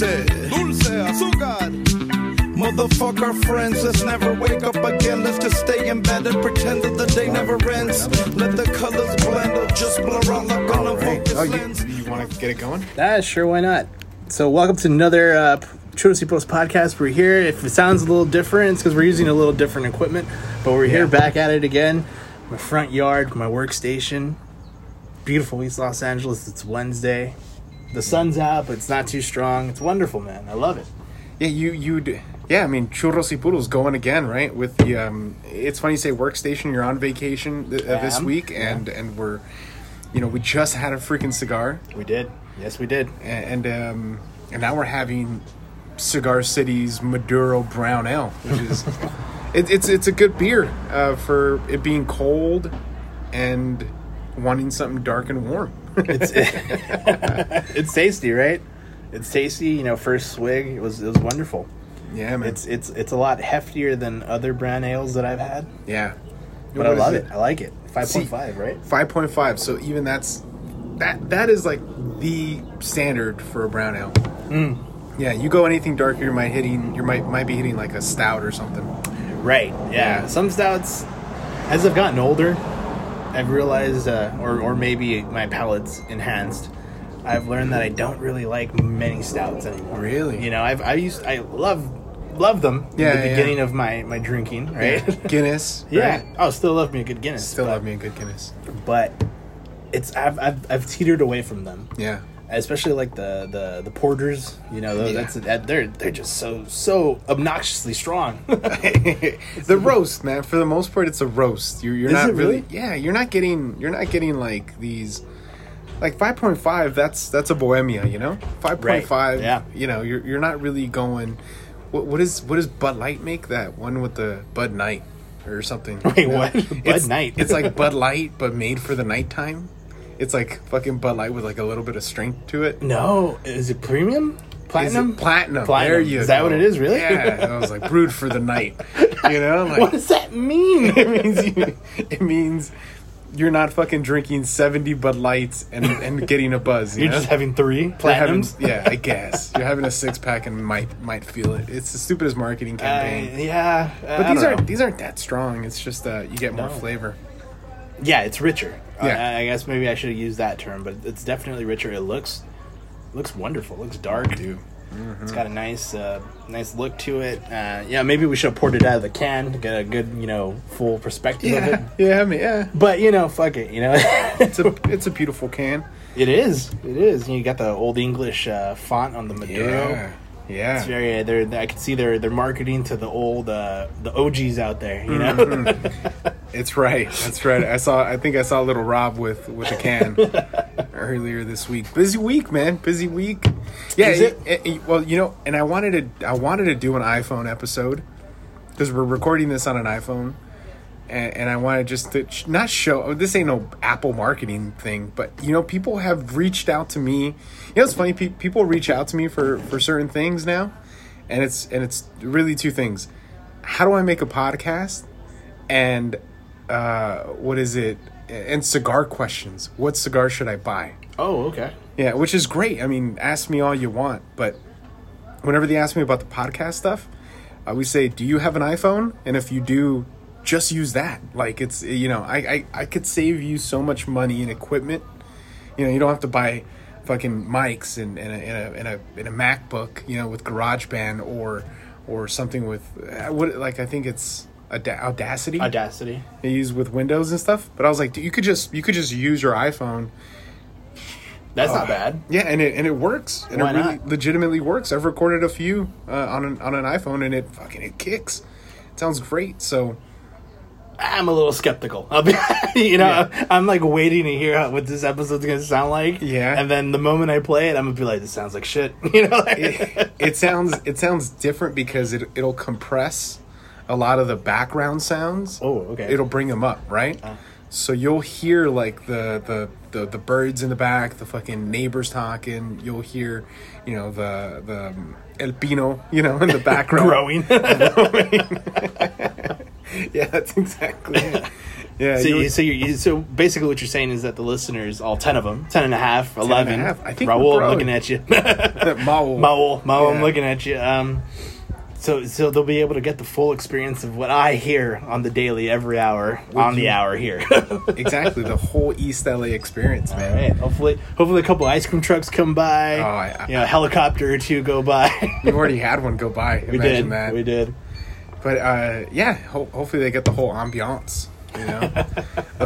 dulce, dulce, azúcar. Motherfuck our friends, let's never wake up again. Let's just stay in bed and pretend that the day never ends. Let the colors blend or just blur out like on a focus Oh, you, lens. you want to get it going? Ah, sure, why not? So, welcome to another uh, Churro Post podcast. We're here. If it sounds a little different, it's because we're using a little different equipment, but we're here back at it again. My front yard, my workstation. Beautiful East Los Angeles. It's Wednesday. The sun's out, but it's not too strong. It's wonderful, man. I love it. Yeah, you you yeah. I mean, churros y puros going again, right? With the um, it's funny you say workstation. You're on vacation th- uh, this week, yeah. and and we're, you know, we just had a freaking cigar, We did. Yes, we did. and um, and now we're having Cigar City's Maduro Brown Ale, which is it, it's it's a good beer uh, for it being cold and wanting something dark and warm. It's it's tasty, right? It's tasty. You know, first swig, it was it was wonderful. yeah, man. It's it's it's a lot heftier than other brown ales that I've had. yeah. But What I love it. I like it. Five point five, right? Five point five. So even that's that that is like the standard for a brown ale. Mm. Yeah, you go anything darker, you might hitting you might might be hitting like a stout or something. Right. Yeah. Yeah. Some stouts, as I've gotten older, I've realized, uh, or or maybe my palate's enhanced. I've learned that I don't really like many stouts anymore. Really? You know, I've I used I love love them Yeah, in the yeah. beginning of my my drinking, right? Guinness. yeah. right? Oh, still love me a good Guinness. Still but, love me a good Guinness. but it's I've, I've I've teetered away from them. Yeah. Especially like the the the porters you know Yeah. that's that they're they're just so so obnoxiously strong the roast, man. For the most part, it's a roast. You're, you're Is not it really? Yeah, you're not getting. You're not getting like these. Like five point five, that's that's a bohemia, you know. Five point five, yeah. You know, you're you're not really going. What what is what does Bud Light make that one with the Bud Night or something? Wait, You know? what? Bud It's- Night? It's like Bud Light, but made for the nighttime. It's like fucking Bud Light with like a little bit of strength to it. no is it premium platinum it platinum? Platinum. There you Is that go. what it is, really? Yeah, I was like brewed for the night. You know, like, what does that mean it means you, it means you're not fucking drinking 70 Bud Lights and, and getting a buzz. You you're know? just having three You're having- platinums yeah, I guess you're having a six pack and might might feel it. It's the stupidest marketing Uh, campaign. yeah but I these aren't know. these aren't that strong. It's just uh, you get more No. flavor. yeah it's richer Yeah. I, I guess maybe I should have used that term but it's definitely richer it looks looks wonderful it looks dark Dude, It's got a nice, uh, nice look to it. Uh, yeah, maybe we should have poured it out of the can to get a good, you know, full perspective of it. yeah, yeah, I mean, yeah. But you know, fuck it, you know. It's a it's a beautiful can. it is, it is. You got the old English uh, font on the Maduro. Yeah, yeah. It's very. They're. I can see they're they're marketing to the old uh, the OGs out there. You know. Mm-hmm. It's right. That's right. I saw. I think I saw little Rob with with a can earlier this week. Busy week, man. Busy week. Yeah. Is it? it- it- well, you know, and I wanted to. I wanted to do an iPhone episode because we're recording this on an iPhone, and, and I wanted just to sh- not show. oh, This ain't no Apple marketing thing, but you know, people have reached out to me. You know, it's funny. Pe- people reach out to me for for certain things now, and it's and it's really two things. How do I make a podcast? and uh, what is it? And cigar questions. What cigar should I buy? oh, okay. Yeah, which is great. I mean, ask me all you want, but whenever they ask me about the podcast stuff, I always say, "Do you have an iPhone?" And if you do, just use that. Like it's you know, I I, I could save you so much money in equipment. You know, you don't have to buy fucking mics and and a, and a, and a, and a MacBook, you know, with GarageBand or or something with uh, what like I think it's Auda- Audacity Audacity. they use with Windows and stuff. But I was like, dude, you could just you could just use your iPhone. That's not bad. Yeah, and it and it works. And Why it really not? legitimately works. I've recorded a few uh, on an on an iPhone, and it fucking it kicks. It sounds great. So I'm a little skeptical. I'll be, you know, Yeah. I'm like waiting to hear how, what this episode's gonna sound like. Yeah. And then the moment I play it, I'm gonna be like, this sounds like shit. You know. it, it sounds it sounds different because it it'll compress a lot of the background sounds. Oh, okay. It'll bring them up, right? So you'll hear like the, the the the birds in the back, the fucking neighbors talking. You'll hear, you know, the the um, el pino, you know, in the background. growing. yeah, that's exactly it. Yeah, So, you- you, so, you so basically, what you're saying is that the listeners, all 10 of them, 10 and a half, 11, and a half. I think Raul, I'm looking at you. Maul. Maul, Maul, I'm looking at you. Um, so, so they'll be able to get the full experience of what I hear on the daily, every hour, on the hour here. exactly the whole East LA experience, man. right. Hopefully, hopefully, a couple ice cream trucks come by. Oh, I- you know, a helicopter or two go by. We've already had one go by. we Imagine did. that. We did. But uh, yeah, ho- hopefully they get the whole ambiance. You know,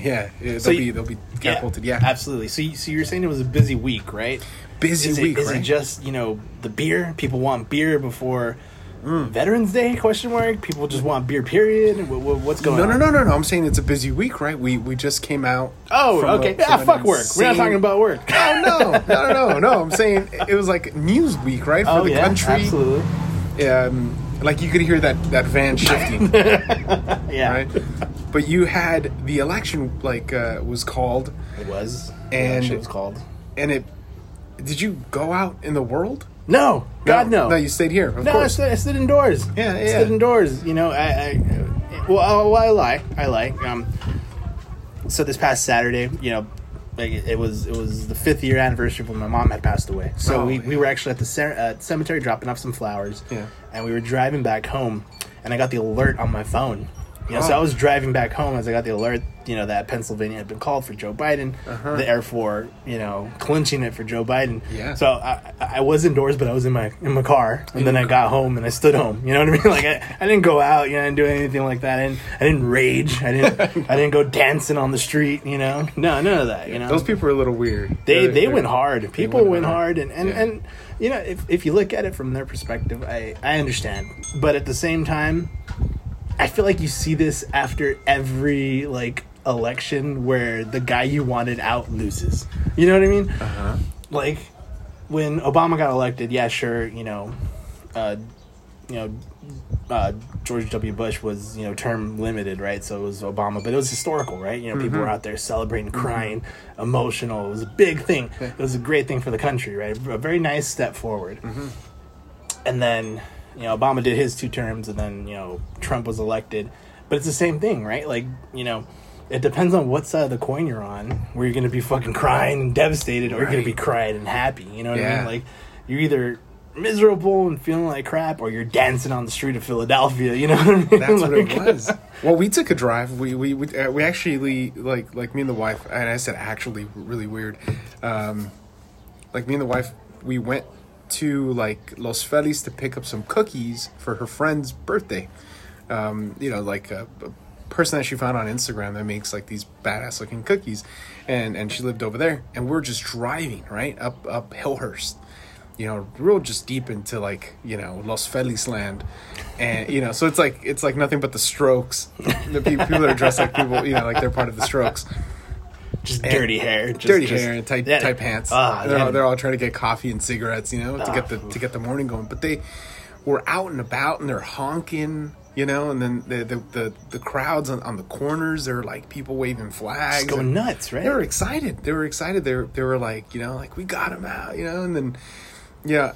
yeah, yeah, they'll So you- be they'll be catapulted. Yeah, absolutely. So, you, so you're saying it was a busy week, right? busy is week, it, is right? it just you know the beer? People want beer before Mm. Veterans Day? Question mark. People just want beer. Period. What, what, what's going no, on? no, no, no, no. I'm saying it's a busy week, right? We we just came out. Oh, from a- okay. yeah, fuck work. We're not talking about work. Oh no, no, no, no, no. I'm saying it was like news week, right? For oh the yeah, country. absolutely. Um, like you could hear that that van shifting, Yeah, right? But you had the election like uh, was called, it was. And- it was called. and it. Did you go out in the world? No, God no. No, you stayed here. Of No, I stood, I stood indoors. Yeah, I yeah. stood indoors. You know, I, I well, well, I lie, I lie. Um, so this past Saturday, you know, like it, it was it was the fifth year anniversary when my mom had passed away. So Oh, we, yeah. we were actually at the cer- uh, cemetery dropping off some flowers. Yeah. And we were driving back home, and I got the alert on my phone. You know, so Oh. I was driving back home as I got the alert, you know, that Pennsylvania had been called for Joe Biden, Uh-huh. the Air Force, you know, clinching it for Joe Biden. Yeah. So I, I was indoors, but I was in my in my car, and then I got home and I stood home. You know what I mean? Like I, I didn't go out, you know, I didn't do anything like that. I didn't I didn't rage. I didn't I didn't go dancing on the street. You know, no, none of that. You know, Those people are a little weird. they They're- they they're- went hard. People went went hard. hard, and and, Yeah. and you know if if you look at it from their perspective, I I understand, but at the same time, I feel like you see this after every like election where the guy you wanted out loses. You know what I mean? Uh-huh. Like when Obama got elected, yeah, sure, you know, uh, you know, uh, George W. Bush was you know term limited, right? So it was Obama, but it was historical, right? You know, people were out there celebrating, crying, emotional. It was a big thing. It was a great thing for the country, right? A very nice step forward. And then you know Obama did his two terms, and then you know Trump was elected. But it's the same thing, right? Like you know. It depends on what side of the coin you're on, where you're going to be fucking crying and devastated, or you're going to be crying and happy. You know what I mean? Like, you're either miserable and feeling like crap, or you're dancing on the street of Philadelphia. You know what I mean? That's what it was. Well, we took a drive. We we we, uh, we actually like like me and the wife, and I said actually really weird. Um, like me and the wife, we went to like Los Feliz to pick up some cookies for her friend's birthday. Um, you know, like a, a person that she found on Instagram that makes like these badass looking cookies, and and she lived over there, and we're just driving right up up Hillhurst you know, real just deep into like, you know, Los Feliz land. And, you know, so it's like, it's like nothing but the strokes. The pe- people that are dressed like people, you know, like they're part of the strokes. Just dirty hair, just, Dirty just- hair and tight, yeah. tight pants. Ah, they're, all, they're all trying to get coffee and cigarettes, you know, to get the, to get the morning going. But they were out and about and they're honking, you know, and then the, the, the, the crowds on, on the corners, they're like people waving flags. Just going nuts, right? they were excited. They were excited. They were, they were like, you know, like we got him out, you know, and then, yeah,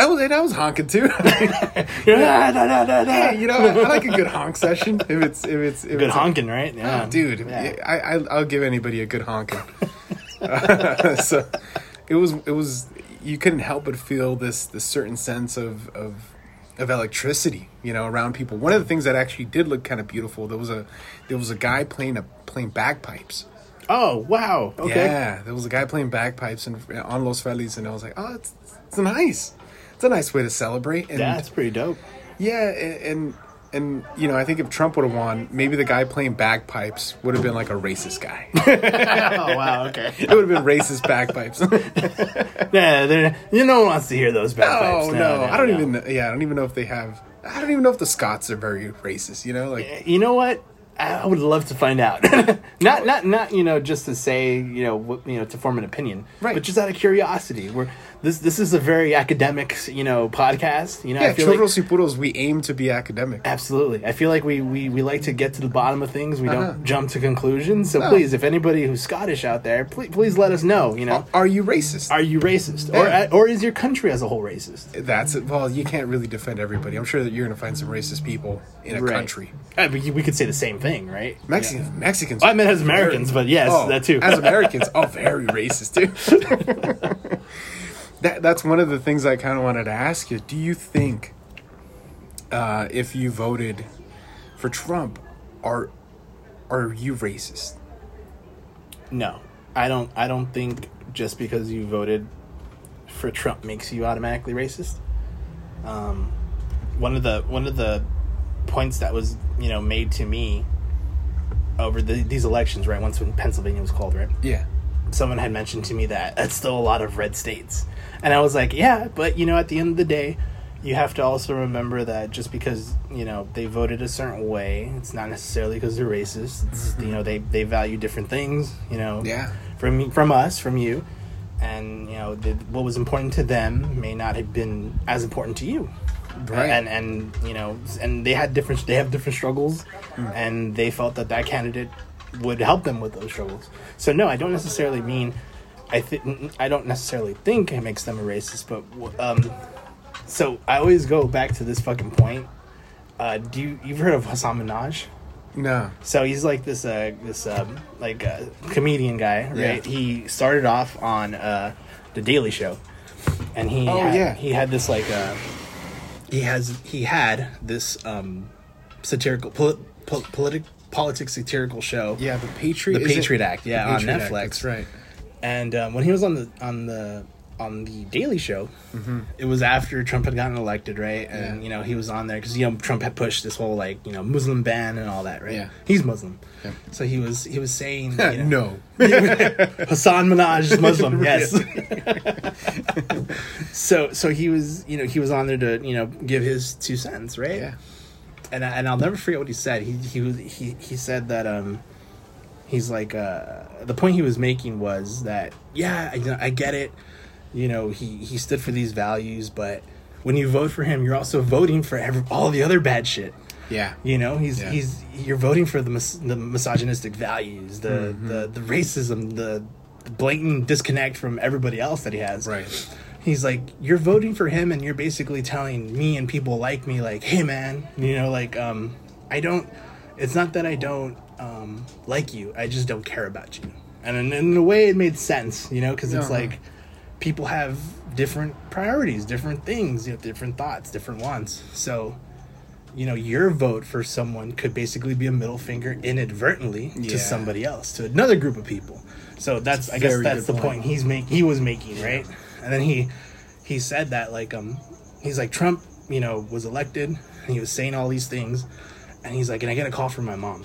I was, and I was honking too. Da, da, da, da, da. You know, I, I like a good honk session. If it's, if it's, if Good it's honking, right? Yeah, Oh, dude, Yeah. I, I, I'll give anybody a good honking. so, it was, it was, you couldn't help but feel this, this certain sense of, of, of electricity, you know, around people. One of the things that actually did look kind of beautiful, there was a, there was a guy playing a, playing bagpipes. Oh wow. Okay. Yeah, there was a guy playing bagpipes and on Los Feliz, and I was like, oh, it's, it's nice. It's a nice way to celebrate. And Yeah, that's pretty dope. yeah, and, and and you know, I think if Trump would have won, maybe the guy playing bagpipes would have been like a racist guy. oh wow. Okay. it would have been racist bagpipes. Yeah, you no one wants to hear those bagpipes. oh no, I don't even. Yeah, I don't even know if they have. I don't even know if the Scots are very racist. You know, like You know what? I would love to find out. not not not you know just to say you know what, you know to form an opinion, Right. But just out of curiosity. We're this this is a very academic you know podcast. You know, Yeah, I feel like Churros y Puros, we aim to be academic. Absolutely. I feel like we, we, we like to get to the bottom of things. We Uh-huh. don't jump to conclusions. So No. please, if anybody who's Scottish out there, please, please let us know. You know, Are you racist? are you racist, Yeah. or or is your country as a whole racist? That's it. Well, you can't really defend everybody. I'm sure that you're going to find some racist people in a Right. country. I mean, we could say the same thing, right? Mexicans, Mexicans. I meant as Americans, but yes, Oh, that too. as Americans, oh, very racist, dude. that that's one of the things I kind of wanted to ask you. Do you think, uh, if you voted for Trump, are are you racist? no, I don't. I don't think just because you voted for Trump makes you automatically racist. Um, one of the one of the points that was you know made to me over the, these elections, right? Once when Pennsylvania was called, right? Yeah. Someone had mentioned to me that that's still a lot of red states. And I was like, yeah, but you know, at the end of the day, you have to also remember that just because, you know, they voted a certain way, it's not necessarily because they're racist. It's, you mm-hmm. know, they, they value different things, you know, Yeah. from from us, from you. And, you know, the, what was important to them may not have been as important to you. Right. And, and, you know, and they had different, they have different struggles mm. and they felt that that candidate would help them with those struggles. So no, I don't necessarily mean I think I don't necessarily think it makes them a racist, but um, so I always go back to this fucking point. Uh, do you you've heard of Hasan Minhaj? No. So he's like this uh this um like uh, comedian guy, right? Yeah. He started off on uh the Daily Show, and he Oh, had, yeah. he had this like uh he has he had this um satirical poli- pol- politic politics satirical show Yeah, the Patriot. The is it- Patriot Act, yeah, The on Patriot Act, Netflix. That's right. And um, when he was on the on the on the Daily Show, it was after Trump had gotten elected, right? And Mm-hmm. Yeah. you know he was on there because you know Trump had pushed this whole like you know Muslim ban and all that, right? Yeah. he's Muslim, Yeah. so he was he was saying you know, no. Hasan Minhaj is Muslim, yes. so so he was you know he was on there to you know give his two cents, right? Yeah. And I, and I'll never forget what he said. He he was he he said that um he's like uh the point he was making was that yeah I, I get it you know he he stood for these values but when you vote for him you're also voting for every, all the other bad shit Yeah. you know he's Yeah. he's you're voting for the mis- the misogynistic values the Mm-hmm. the the racism the blatant disconnect from everybody else that he has Right. He's like you're voting for him and you're basically telling me and people like me like hey man you know like um i don't it's not that i don't um like you i just don't care about you and in, in a way it made sense you know because it's Uh-huh. like people have different priorities different things you know different thoughts different wants so you know your vote for someone could basically be a middle finger inadvertently Yeah. to somebody else to another group of people so that's i guess that's the point point. he's making he was making right and then he he said that like um he's like trump you know was elected and he was saying all these things. And he's like and i get a call from my mom.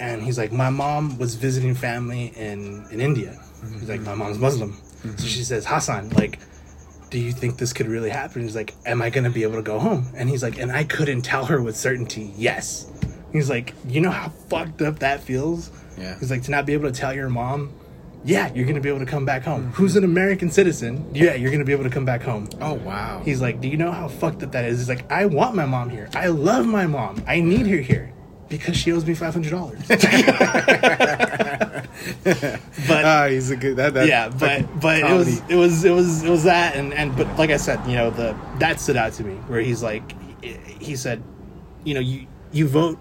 And he's like my mom was visiting family in in india. He's like my mom's muslim. So she says hasan like do you think this could really happen? He's like am i gonna be able to go home? And he's like and i couldn't tell her with certainty yes. He's like you know how fucked up that feels? Yeah. he's like to not be able to tell your mom yeah you're gonna be able to come back home who's an american citizen yeah you're gonna be able to come back home Oh wow. He's like, Do you know how fucked up that is? He's like, I want my mom here. I love my mom. I need her here because she owes me five hundred dollars. but Ah, he's a good. That, that yeah, but but it was it was it was it was that and and but like I said, you know the that stood out to me where he's like he said, you know you you vote.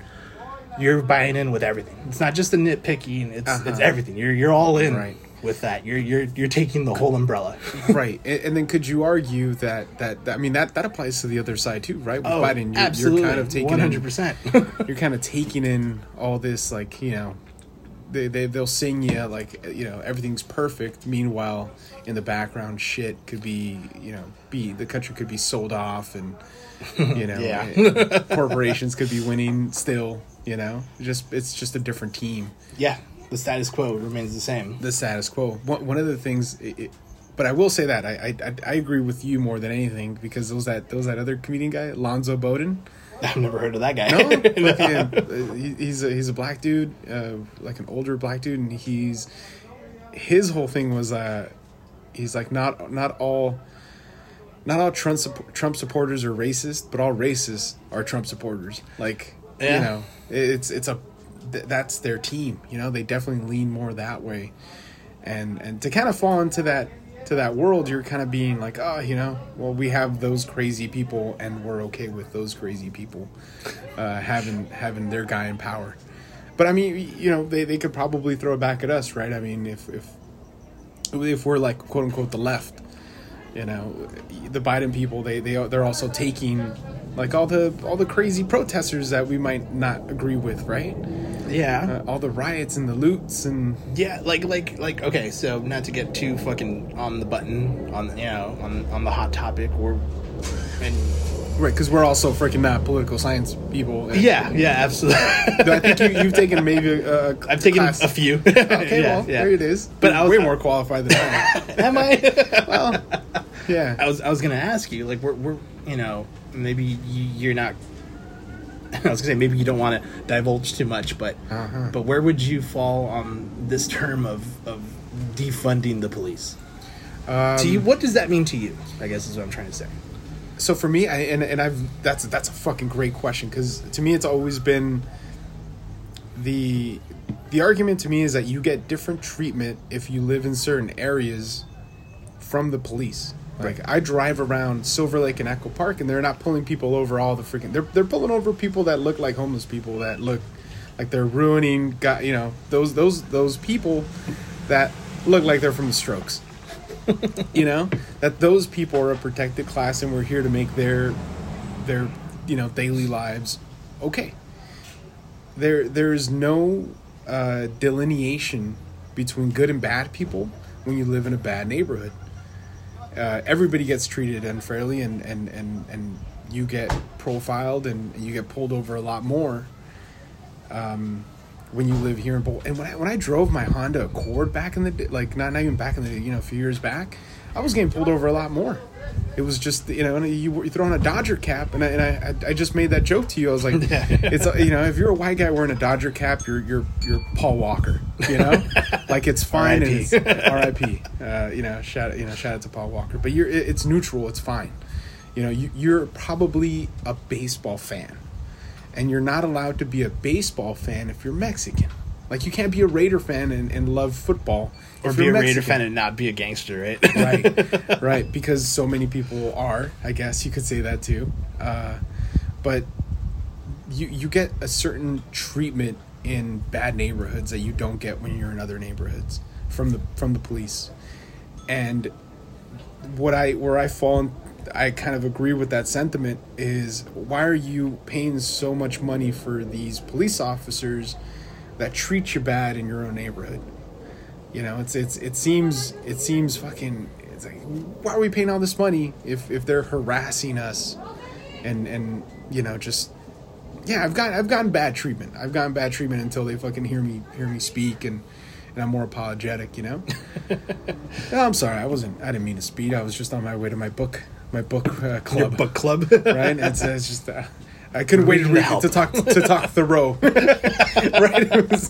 You're buying in with everything. It's not just the nitpicking. It's Uh-huh. it's everything. You're you're all in Right. with that. You're you're you're taking the whole umbrella. right, and, and then could you argue that, that that I mean that that applies to the other side too, right? With Biden, you're, Oh, absolutely, you're kind of taking in- hundred percent. you're kind of taking in all this like you know they, they they'll sing you like you know everything's perfect meanwhile in the background shit could be you know be the country could be sold off and you know Yeah. and corporations could be winning still you know just it's just a different team Yeah, the status quo remains the same. the status quo one, one of the things it, it, but I will say that I, I I- agree with you more than anything because those that those that other comedian guy Lonzo Bodden I've never heard of that guy. No, fucking, uh, he- he's a, he's a black dude, uh, like an older black dude, and he's his whole thing was uh, he's like not not all not all Trump Trump supporters are racist, but all racists are Trump supporters. Like Yeah. you know, it's it's a th- that's their team. You know, they definitely lean more that way, and and to kind of fall into that to that world, you're kind of being like, oh, you know, well, we have those crazy people, and we're okay with those crazy people uh, having having their guy in power. But I mean, you know, they, they could probably throw it back at us, right? I mean, if if if we're like quote unquote the left, you know, the Biden people, they they they're also taking like all the all the crazy protesters that we might not agree with, right? yeah. Uh, all the riots and the loots and Yeah, like like like okay, so not to get too fucking on the button on you know on on the hot topic or and right because we're also freaking not political science people. And- yeah yeah absolutely. I think you, you've taken maybe a, a I've taken class- a few. Okay, Yeah, well, yeah. there it is. But You're I was- way more qualified than I am. Am I? well, yeah. I was I was gonna ask you like we're we're you know maybe you, you're not. I was gonna say maybe you don't want to divulge too much, but Uh-huh. but where would you fall on this term of of defunding the police? Um, to you, what does that mean to you? I guess is what I'm trying to say. so for me, I, and and I've that's that's a fucking great question because to me it's always been the the argument to me is that you get different treatment if you live in certain areas from the police. Like I drive around Silver Lake and Echo Park, and they're not pulling people over all the freaking. They're they're pulling over people that look like homeless people that look like they're ruining. Got you know those those those people that look like they're from the Strokes. you know that those people are a protected class, and we're here to make their their you know daily lives okay. There there's no uh, delineation between good and bad people when you live in a bad neighborhood uh, everybody gets treated unfairly and, and, and, and you get profiled and you get pulled over a lot more um, when you live here in Bolt. And when I, when I drove my Honda Accord back in the day, like not, not even back in the day, you know, a few years back, I was getting pulled over a lot more. It was just, you know, and you, you throw on a Dodger cap, and I, and I, I just made that joke to you. I was like, it's, you know, if you're a white guy wearing a Dodger cap, you're, you're, you're Paul Walker, you know, like it's fine. and R.I.P.. it's- R.I.P. Uh, you know, shout you know, shout out to Paul Walker. But you're it's neutral. It's fine. You know, you, you're probably a baseball fan, and you're not allowed to be a baseball fan if you're Mexican. Like you can't be a Raider fan and, and love football Or be a Raider fan and not be a gangster, right? right, right. Because so many people are. I guess you could say that too. Uh, but you you get a certain treatment in bad neighborhoods that you don't get when you're in other neighborhoods from the from the police. And what I where I fall in, I kind of agree with that sentiment is why are you paying so much money for these police officers that treat you bad in your own neighborhood? You know, it's it's it seems it seems fucking it's like why are we paying all this money if if they're harassing us and and you know just yeah, I've got I've gotten bad treatment. I've gotten bad treatment until they fucking hear me hear me speak and and I'm more apologetic, you know. no, I'm sorry. I wasn't. I didn't mean to speed. I was just on my way to my book my book uh, club. Your book club, right? It's, it's just uh, I couldn't wait to, to help. to talk to talk Thoreau. right? Was,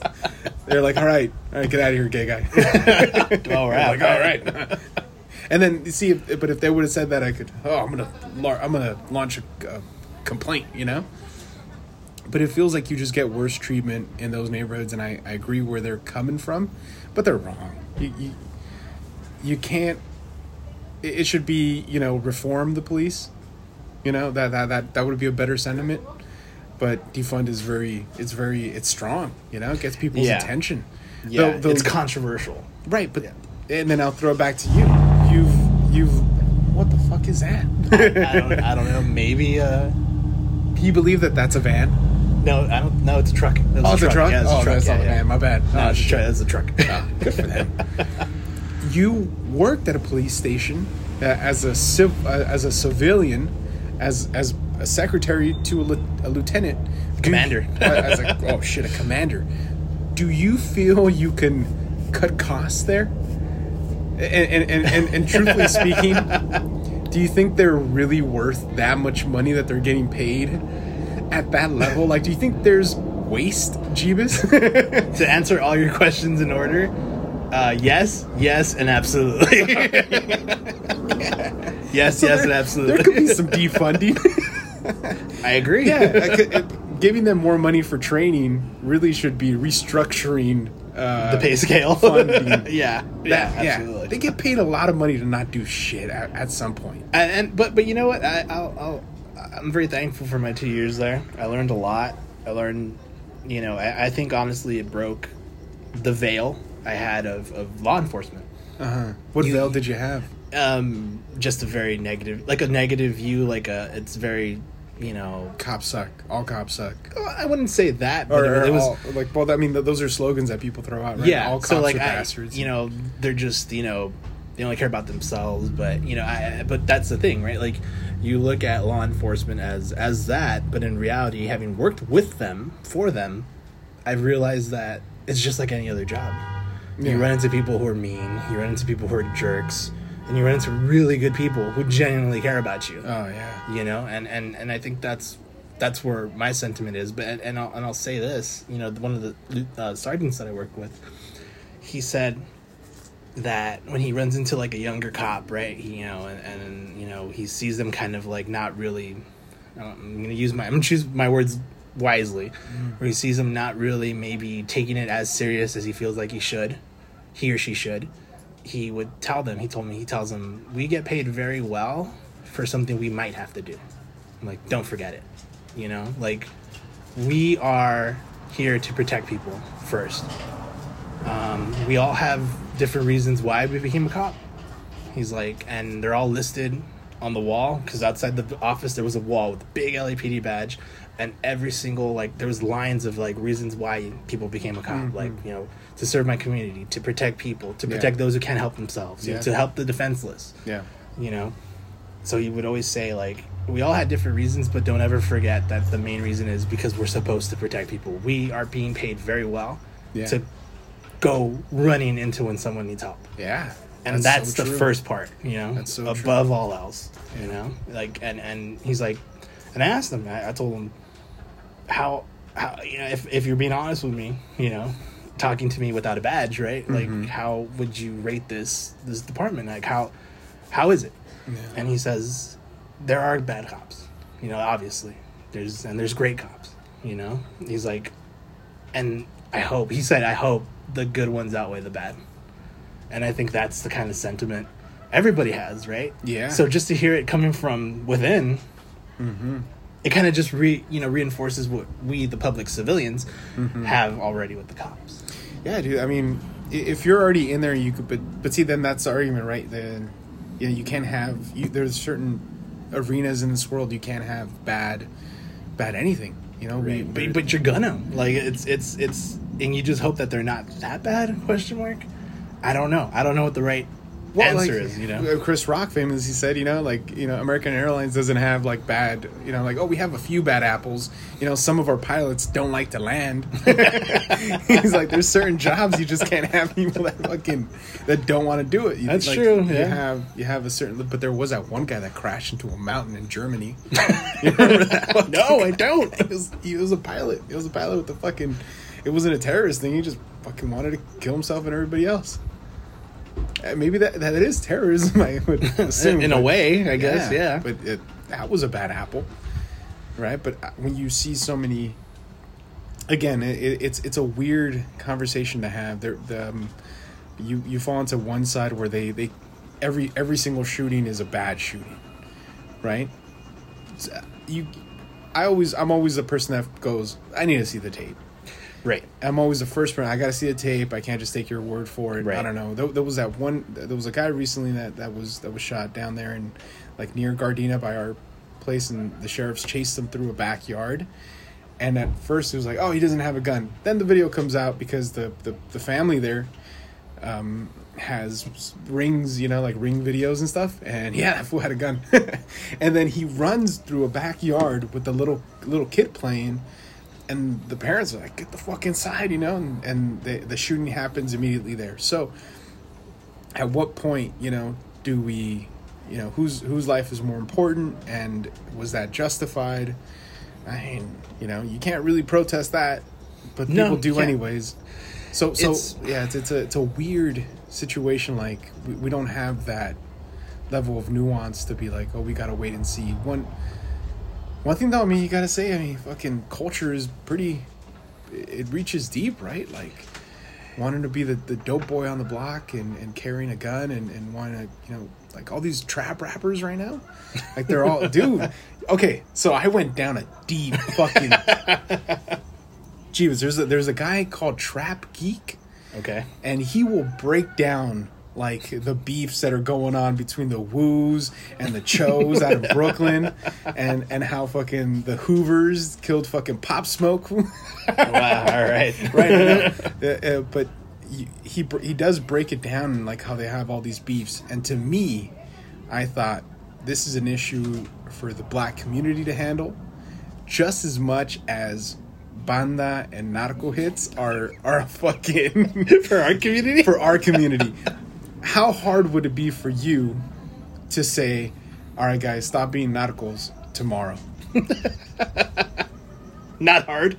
they're like, all right, all right, get out of here, gay guy. All right, like, all right. and then you see, if, but if they would have said that, I could. Oh, I'm gonna, I'm gonna launch a uh, complaint. You know. But it feels like you just get worse treatment in those neighborhoods, and I, I agree where they're coming from, but they're wrong. You, you, you can't. It, it should be you know reform the police. You know that that that that would be a better sentiment. But defund is very it's very it's strong. You know, it gets people's Yeah. attention. Yeah, Though- though- it's controversial. Right, but Yeah. and then I'll throw it back to you. You've you've what the fuck is that? I don't, I don't know. Maybe. Uh, you believe that that's a van? no, I don't. No, it's a truck. That's Oh, it's a truck. Yeah, it's oh, a truck. that's yeah, not a yeah. van. My bad. No, oh, it's a shit. truck. That's a truck. Oh, good for them. you worked at a police station uh, as a civ- uh, as a civilian, as as a secretary to a, a lieutenant, Commander. uh, as a, oh shit, a commander. Do you feel you can cut costs there? And and, and, and, and truthfully speaking, do you think they're really worth that much money that they're getting paid? at that level? Like, do you think there's waste, Jeebus? to answer all your questions in order, uh, yes, yes, and absolutely. yes, yes, and absolutely. there could be some defunding. I agree. yeah, I could- it- giving them more money for training really should be restructuring uh, the pay scale. funding. yeah, That- yeah, absolutely. They get paid a lot of money to not do shit at, at some point. and, and but but you know what? I, I'll, I'll I'm very thankful for my two years there. I learned a lot. I learned, you know, I, I think honestly it broke the veil I had of, of law enforcement. Uh-huh. What You- veil did you have? Um, just a very negative, like a negative view. Like a, it's very, you know, Cops suck. All cops suck. I wouldn't say that, but Or, it, it was. all, like, well, I mean, those are slogans that people throw out, right? Yeah, all cops so like are I, bastards. you know, they're just you know they only care about themselves. But you know, I, but that's the thing, right? Like you look at law enforcement as as that, but in reality, having worked with them for them, I've realized that it's just like any other job. Yeah. You run into people who are mean. You run into people who are jerks, and you run into really good people who genuinely care about you oh yeah, you know and and and i think that's that's where my sentiment is but and, and I'll, and I'll say this you know one of the uh, sergeants that i worked with he said that when he runs into like a younger cop right he, you know and, and you know he sees them kind of like not really i'm gonna use my i'm gonna choose my words wisely where he sees them not really maybe taking it as serious as he feels like he should he or she should he would tell them. He told me he tells them we get paid very well for something we might have to do. I'm like don't forget it you know? Like we are here to protect people first. Um, we all have different reasons why we became a cop. He's like and they're all listed on the wall because outside the office there was a wall with a big lapd badge and every single like there was lines of like reasons why people became a cop like mm-hmm. you know to serve my community to protect people to Yeah. protect those who can't help themselves you know, to help the defenseless. Yeah. you know? So he would always say like we all had different reasons but don't ever forget that the main reason is because we're supposed to protect people. We are being paid very well Yeah. to go running into when someone needs help. Yeah, and that's, so the true. first part you know? That's so true. above all else you know? Like and and he's like and i asked him i, I told him how how you know if, if you're being honest with me you know talking to me without a badge right? Like Mm-hmm. how would you rate this this department? Like how how is it? And he says there are bad cops you know obviously. There's and there's great cops you know? He's like and i hope he said i hope the good ones outweigh the bad and i think that's the kind of sentiment everybody has right Yeah. so just to hear it coming from within mm-hmm. it kind of just re you know reinforces what we the public civilians mm-hmm. have already with the cops Yeah, dude. I mean, if you're already in there, you could. But but see, then that's the argument, right? Then you know, you can't have. You, there's certain arenas in this world you can't have bad, bad anything. You know, we, but, but you're gonna like it's it's it's and you just hope that they're not that bad question mark i don't know i don't know what the right Well, answer like, is you know uh, Chris Rock famously said, you know, like you know, American Airlines doesn't have like bad, you know, like oh, we have a few bad apples. You know, some of our pilots don't like to land. He's like, there's certain jobs you just can't have people that fucking that don't want to do it. You, That's like, true, You yeah. have you have a certain, but there was that one guy that crashed into a mountain in Germany. you remember that? No, I don't. He was, he was a pilot. He was a pilot with the fucking. It wasn't a terrorist thing. He just fucking wanted to kill himself and everybody else. Uh, Maybe that that is terrorism. I would assume in a way i guess yeah, But it, that was a bad apple, right? But uh, when you see so many, again, it, it, it's it's a weird conversation to have. There, the, um, you you fall into one side where they they every every single shooting is a bad shooting, right? So, you, I always I'm always the person that goes. I need to see the tape. Right I'm always the first person. I got to see the tape. I can't just take your word for it. Right. I don't know. There, there was that one. There was a guy recently that that was that was shot down there in like near Gardena by our place, and the sheriffs chased him through a backyard. And at first it was like, oh, he doesn't have a gun. Then the video comes out because the the, the family there um, has rings, you know, like ring videos and stuff. And yeah, that fool had a gun. and then he runs through a backyard with the little little kid playing and the parents are like, "Get the fuck inside," you know, and, and the the shooting happens immediately there. So, at what point, you know, do we, you know, whose whose life is more important, and was that justified? I mean, you know, you can't really protest that, but No, people do you can't. anyways. So, so It's- yeah, it's it's a it's a weird situation. Like we, we don't have that level of nuance to be like, oh, we gotta wait and see. One one thing though, I mean, you gotta say, I mean, fucking culture is pretty. It reaches deep, right? Like wanting to be the, the dope boy on the block and, and carrying a gun and, and wanting to, you know, like all these trap rappers right now. Like they're all, dude. Okay, so I went down a deep fucking. Jeez, there's a, there's a guy called Trap Geek, Okay. and he will break down like the beefs that are going on between the Woos and the Chos out of Brooklyn, and and how fucking the Hoovers killed fucking Pop Smoke. Wow. All right. right. Uh, uh, but he he does break it down and like how they have all these beefs and to me i thought this is an issue for the black community to handle just as much as banda and narco hits are are fucking For our community. for our community how hard would it be for you to say all right guys stop being narcos tomorrow Not hard.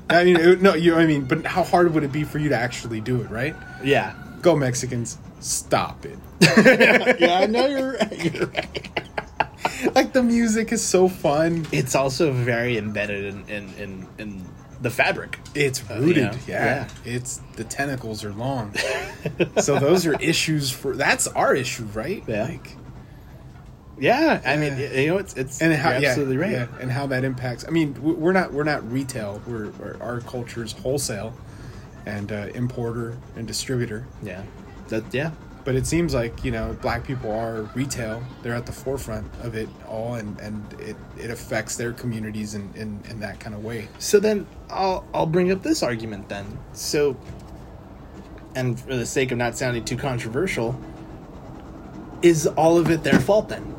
I mean, it- no, you. I mean, but how hard would it be for you to actually do it, right? yeah. Go Mexicans, stop it. Yeah. I know you're right. You're right. Like the music is so fun. It's also very embedded in in in, in the fabric. It's Uh, rooted. yeah, yeah. yeah. It's the tentacles are long. so those are issues for. That's our issue, right? Yeah. Like, Yeah. I mean, you know, it's it's and how you're yeah, absolutely right. yeah, and how that impacts. I mean, we're not we're not retail. We're, we're our culture's wholesale, and uh, importer and distributor. Yeah. That yeah. But it seems like you know black people are retail they're at the forefront of it all and and it, it affects their communities in, in in that kind of way So then I'll I'll bring up this argument then. So and for the sake of not sounding too controversial, is all of it their fault then?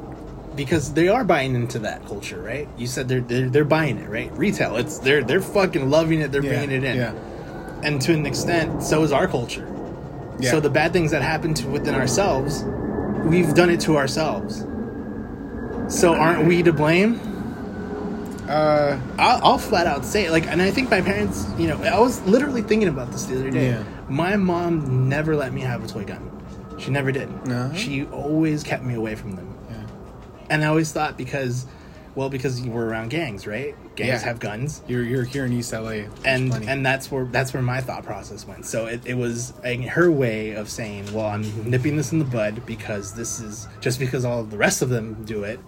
Because they are buying into that culture, right? You said they're they're, they're buying it, right? Retail, it's they're they're fucking loving it. They're yeah bringing it in, yeah and to an extent, so is our culture. Yeah. So the bad things that happen to within ourselves, we've done it to ourselves. So aren't we to blame? uh I'll, I'll flat out say it. Like, and I think my parents, you know, I was literally thinking about this the other day. Yeah. My mom never let me have a toy gun. She never did. No? She always kept me away from them. yeah And I always thought because, well, because you were around gangs, right? Gangs Yeah. have guns. you're you're here in east la There's And plenty. and that's where that's where my thought process went. So it, it was her way of saying, well, I'm nipping this in the bud because this is just because all the rest of them do it.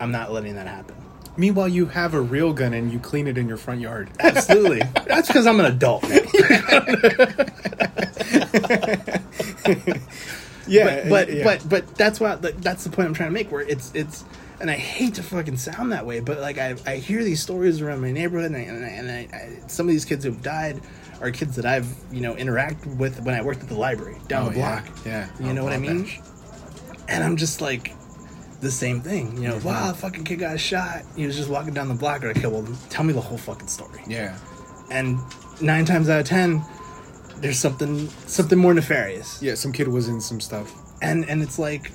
I'm not letting that happen. meanwhile you have a real gun and you clean it in your front yard Absolutely. That's because I'm an adult yeah but but, yeah. but but that's what that's the point I'm trying to make. Where it's it's and I hate to fucking sound that way, but like I, I hear these stories around my neighborhood, and, I, and, I, and I, I, some of these kids who've died are kids that I've you know interacted with when I worked at the library down Oh, the block. yeah you know oh, what I mean. vouch. And I'm just like the same thing. You know, mm-hmm. wow, the fucking kid got shot. He was just walking down the block. Or okay, well, tell me the whole fucking story. yeah And nine times out of ten, there's something something more nefarious. yeah some kid was in some stuff and and it's like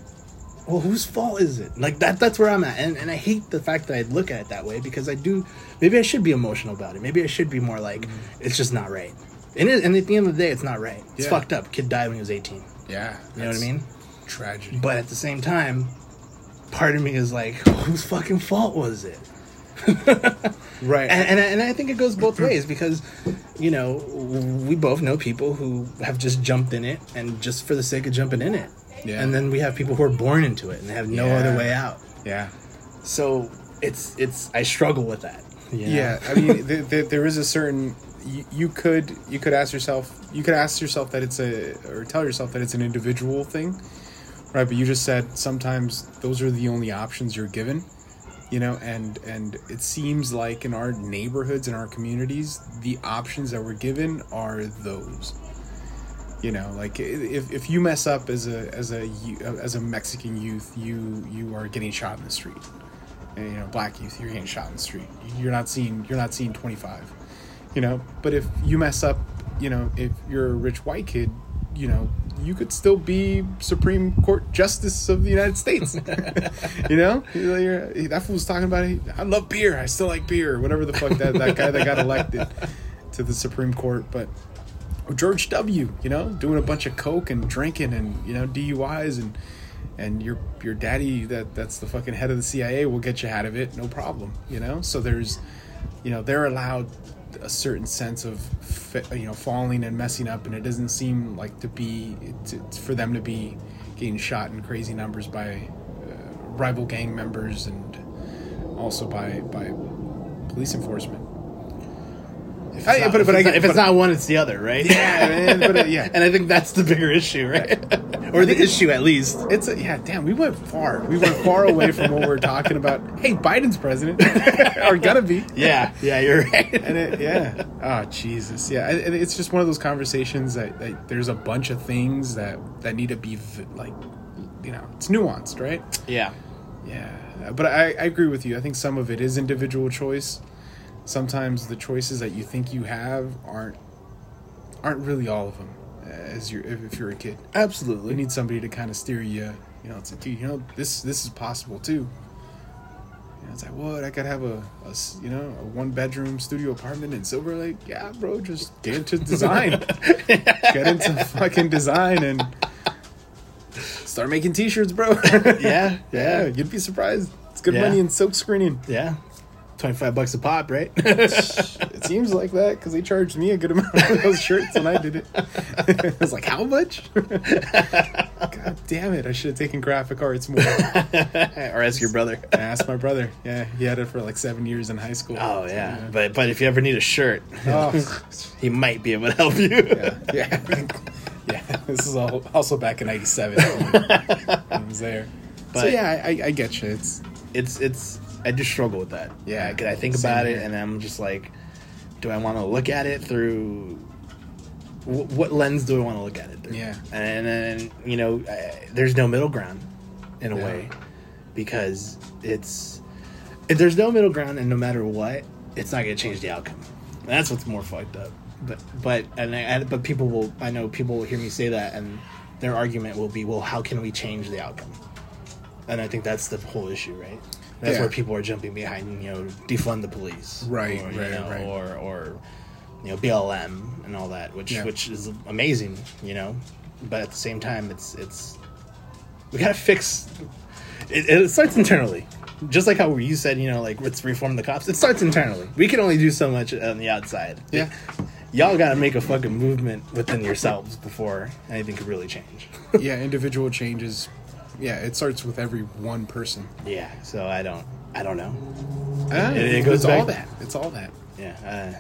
well whose fault is it? Like that that's where i'm at. And, and i hate the fact that i look at it that way because i do maybe i should be emotional about it. Maybe i should be more like mm-hmm. it's just not right. And, it, and at the end of the day it's not right. It's Yeah. fucked up. Kid died when he was 18 yeah you know what i mean? tragedy. But at the same time part of me is like whose fucking fault was it? Right. And, and, I, and I think it goes both ways because you know we both know people who have just jumped in it and just for the sake of jumping in it Yeah. and then we have people who are born into it and they have no Yeah. other way out yeah so it's it's i struggle with that you know? Yeah, I mean, th- th- there is a certain you, you could you could ask yourself you could ask yourself that it's a or tell yourself that it's an individual thing, right? But you just said sometimes those are the only options you're given, you know, and and it seems like in our neighborhoods and our communities, the options that we're given are those. You know, like if, if you mess up as a as a uh, as a Mexican youth, you you are getting shot in the street and, you know black youth you're getting shot in the street you're not seeing you're not seeing 25 you know but if you mess up you know if you're a rich white kid you know, you could still be Supreme Court Justice of the United States. you know, You're- that fool's talking about. I love beer. I still like beer. Whatever the fuck that that guy that got elected to the Supreme Court, but George W. You know, doing a bunch of coke and drinking and you know DUIs and and your your daddy that that's the fucking head of the CIA will get you out of it, no problem. You know, so there's you know they're allowed a certain sense of you know falling and messing up, and it doesn't seem like to be to, for them to be getting shot in crazy numbers by uh, rival gang members and also by by police enforcement. If I- not, but- if but it's get- if it's not one, it's the other, right? Yeah, man, but, uh, yeah. and I think that's the bigger issue, right? or the issue, at least. It's a, yeah, damn. We went far. We went far away from what we're talking about. Hey, Biden's president, or gonna be. Yeah, yeah, you're right. And it, yeah. Oh Jesus. Yeah. And it's just one of those conversations that, that there's a bunch of things that that need to be like, you know, it's nuanced, right? yeah, Yeah. But I, I agree with you. I think some of it is individual choice. Sometimes the choices that you think you have aren't aren't really all of them. As you if, you're a kid, absolutely. you need somebody to kind of steer you. You know, it's like, dude, you know, this this is possible too. You know, it's like, what? I could have a, a you know a one bedroom studio apartment in Silver Lake. Yeah, bro, just get into design. get into fucking design and start making T-shirts, bro. yeah, yeah, yeah, you'd be surprised. It's good Yeah. money in silk screening. yeah. Twenty-five bucks a pop, right? It seems like that because they charged me a good amount for those shirts when I did it. I was like, how much? God damn it! I should have taken graphic arts more. Or ask your brother. I asked my brother. Yeah, he had it for like seven years in high school. Oh yeah, but but if you ever need a shirt, Oh, he might be able to help you. yeah, yeah. yeah. This is all, also back in '97. I was there. so But- yeah, I, I, I get you. It's It's it's I just struggle with that. Yeah, because I think same about it and I'm just like, do I want to look at it through? wh- What lens do I want to look at it through? Yeah. and then you know, I, there's no middle ground, in a Yeah. way, because it's if there's no middle ground, and no matter what, it's not going to change the outcome. And that's what's more fucked up. But but and, I, and but people will I know people will hear me say that and their argument will be well how can we change the outcome and I think that's the whole issue right that's Yeah. where people are jumping behind you know defund the police Right, or, you right, know, right. or or you know BLM and all that which Yeah. which is amazing you know but at the same time it's it's we gotta fix it, it starts internally just like how you said you know like let's reform the cops it starts internally we can only do so much on the outside yeah, y'all gotta make a fucking movement within yourselves before anything could really change yeah. Individual changes. Yeah, it starts with every one person. yeah so i don't i don't know Ah, It- it goes it's all that. It's all that. yeah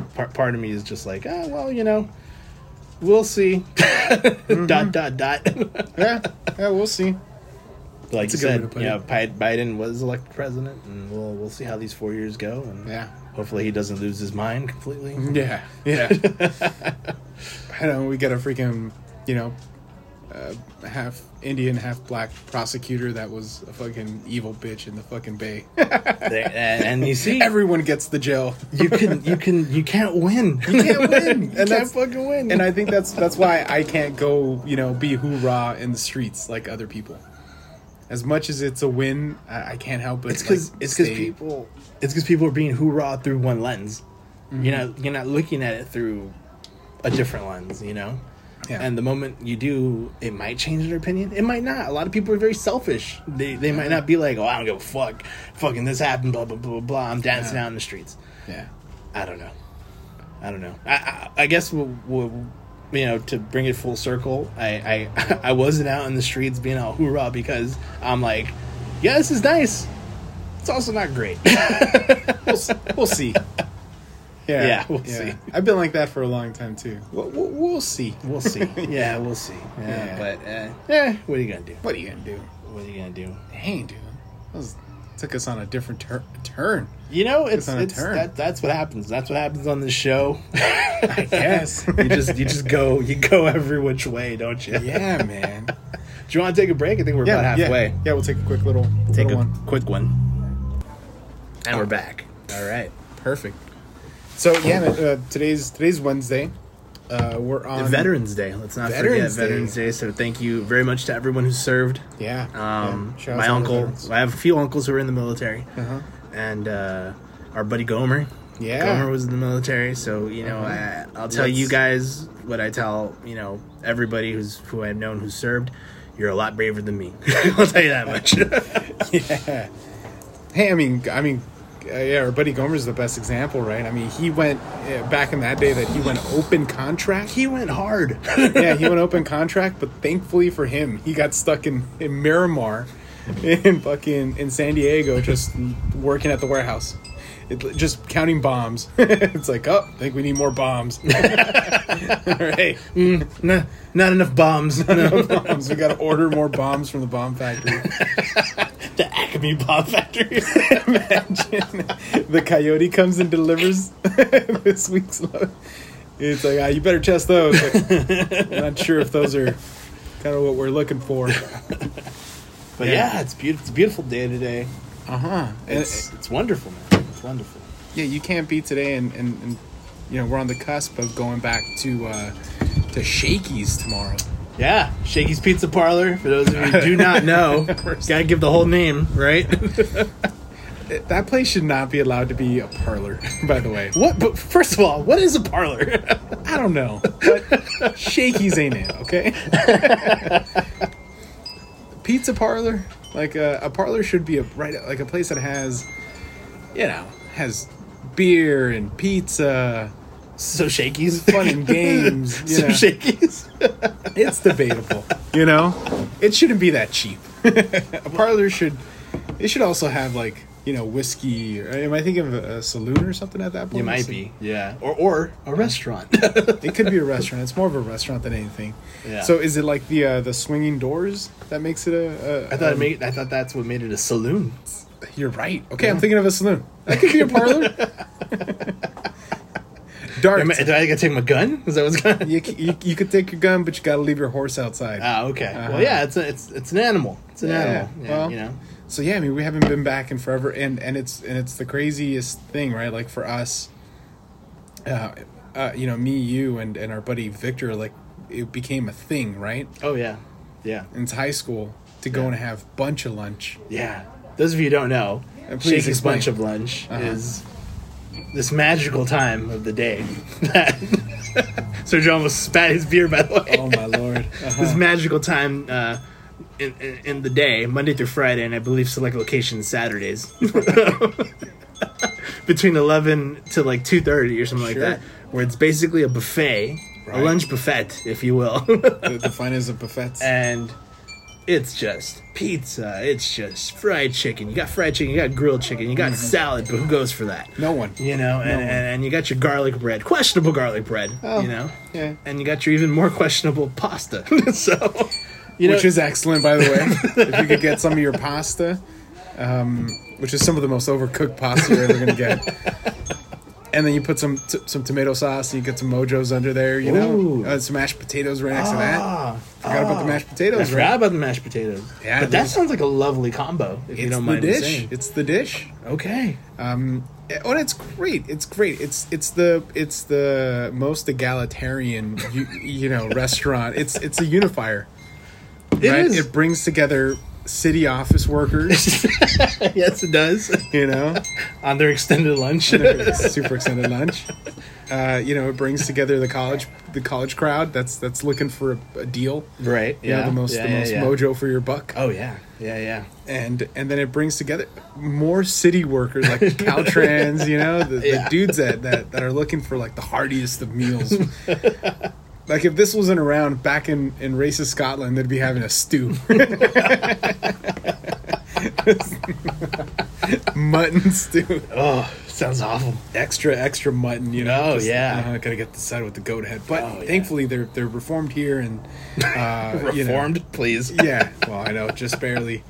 uh, part, part of me is just like ah well you know we'll see dot dot dot Yeah, yeah. We'll see. like That's you said you know Bi- biden was elected president and we'll we'll see how these four years go and Yeah. hopefully he doesn't lose his mind completely Yeah, yeah. I don't know we got a freaking, you know, uh, half Indian, half black prosecutor that was a fucking evil bitch in the fucking bay. And, and you see Everyone gets the jail. you can you can you can't win you can't win. you And can't that's- fucking win And I think that's that's why I can't go, you know, be hoorah in the streets like other people. As much as it's a win, I, I can't help but It's because like, it's because people it's because people are being hoorah through one lens. Mm-hmm. You're not you're not looking at it through a different lens, you know. Yeah. And the moment you do, it might change their opinion. It might not. A lot of people are very selfish. They they might not be like, oh, I don't give a fuck. Fucking this happened. Blah blah blah blah. blah. I'm dancing Yeah. out in the streets. yeah, I don't know. I don't know. I I, I guess we'll, we'll you know to bring it full circle. I I I wasn't out in the streets being all hoorah because I'm like, yeah, this is nice. It's also not great. we'll, we'll see. Yeah, Yeah, we'll see. I've been like that for a long time too. We'll, we'll, we'll see. We'll see. Yeah, we'll see. Yeah, Yeah. but uh, yeah, what are you gonna do? What are you gonna do? What are you gonna do? Dang, dude, that was, took us on a different tur- turn. You know, it's, It's on a turn. that, that's what happens. That's what happens on this show. I guess. you just you just go you go every which way, don't you? yeah, man. Do you want to take a break? I think we're Yeah, about halfway. Yeah, yeah, we'll take a quick little, Take little a one. quick one. And we're back. All right, perfect. So yeah, uh, today's today's Wednesday. Uh, we're on Veterans Day. Let's not Veterans forget Day. Veterans Day. So thank you very much to everyone who served. Yeah. Um, yeah. My uncle. I have a few uncles who were in the military, Uh-huh. and uh, our buddy Gomer. Yeah. Gomer was in the military, so you know Uh-huh. I, I'll tell Let's- you guys what I tell you know everybody who's who I've known who served. You're a lot braver than me. I'll tell you that much. yeah. Hey, I mean, I mean, uh, yeah, our buddy Gomer's the best example, right? I mean, he went uh, back in that day that he went open contract. he went hard. yeah, he went open contract, but thankfully for him, he got stuck in, in Miramar, in fucking in San Diego, just working at the warehouse, it, just counting bombs. it's like, oh, I think we need more bombs. All right, nah, not enough bombs. No. bombs. We got to order more bombs from the bomb factory. the Acme Bomb Factory. Imagine the coyote comes and delivers this week's load. It's like, ah, you better test those. Like, I'm not sure if those are kind of what we're looking for. But Yeah. yeah, it's beautiful. It's a beautiful day today. Uh huh. It's it's wonderful, man. It's wonderful. yeah, you can't beat today, and, and, and you know we're on the cusp of going back to uh, to Shakey's tomorrow. Yeah, Shakey's Pizza Parlor. For those of you who do not know, gotta give the whole name, right? That place should not be allowed to be a parlor, by the way. what? But first of all, what is a parlor? I don't know, but Shakey's ain't it, okay? Pizza parlor, like a, a parlor should be a right, like a place that has, you know, has beer and pizza, so Shakey's fun and games. You so know. Shakey's. It's debatable, you know. It shouldn't be that cheap. a parlor should. It should also have like you know whiskey. Or, am I thinking of a, saloon or something at that point? You might be, yeah, or or a restaurant. It could be a restaurant. It's more of a restaurant than anything. Yeah. So is it like the uh, the swinging doors that makes it a? a I thought it um, made. I thought that's what made it a saloon. You're right. Okay, I'm thinking of a saloon. That could be a parlor. Dark. Am I- Do I gotta take my gun? Is that what's going? You, you, you could take your gun, but you got to leave your horse outside. Ah, okay. Uh-huh. Well, yeah, it's a, it's it's an animal. It's an Yeah, animal. Yeah, well- you know. So yeah, I mean, we haven't been back in forever, and and it's and it's the craziest thing, right? Like for us, uh, uh, you know, me, you, and and our buddy Victor, like it became a thing, right? Oh yeah, yeah, In high school to go Yeah. and have bunch of lunch. yeah. Those of you who don't know, please explain. Bunch of Lunch Uh-huh. is this magical time of the day. that Sergio almost spat his beer, by the way. Oh my lord! this Uh-huh. magical time uh, in, in in the day, Monday through Friday, and I believe select locations Saturdays, between eleven to like two thirty or something Sure. like that, where it's basically a buffet, a lunch buffet, if you will, the, the finest of buffets. and it's just pizza, it's just fried chicken. You got fried chicken, you got grilled chicken, you got salad, but who goes for that? no one. You know, and, one. and, and you got your garlic bread, questionable garlic bread, Oh, you know, yeah. and you got your even more questionable pasta. so, you know, which is excellent, by the way. if you could get some of your pasta, um, which is some of the most overcooked pasta you're ever going to get. And then you put some t- some tomato sauce, and you get some mojos under there, you Ooh. know, uh, some mashed potatoes right next to that. Ah, Forgot about the mashed I potatoes, forgot right? about the mashed potatoes. Yeah, but that sounds like a lovely combo. If you It's don't the mind dish. saying. It's the dish. Okay. Um, oh, and it's great. It's great. It's it's the it's the most egalitarian you, you know restaurant. It's it's a unifier. It right? is. It brings together city office workers. yes, it does. you know, On their extended lunch. super extended lunch. Uh, you know, it brings together the college the college crowd that's that's looking for a, a deal. right. You know, the most yeah, the yeah, most yeah. mojo for your buck. Oh yeah. Yeah, yeah. and and then it brings together more city workers like Caltrans, you know, the, Yeah. the dudes that, that that are looking for like the heartiest of meals. like if this wasn't around back in in racist Scotland, they'd be having a stew. mutton stew, Oh, sounds awful. extra extra mutton, you know. Oh, yeah. uh, gotta get the side with the goat head. But Oh, yeah. thankfully, they're they're reformed here and uh, you know, Reformed, please. yeah, well, I know, just barely.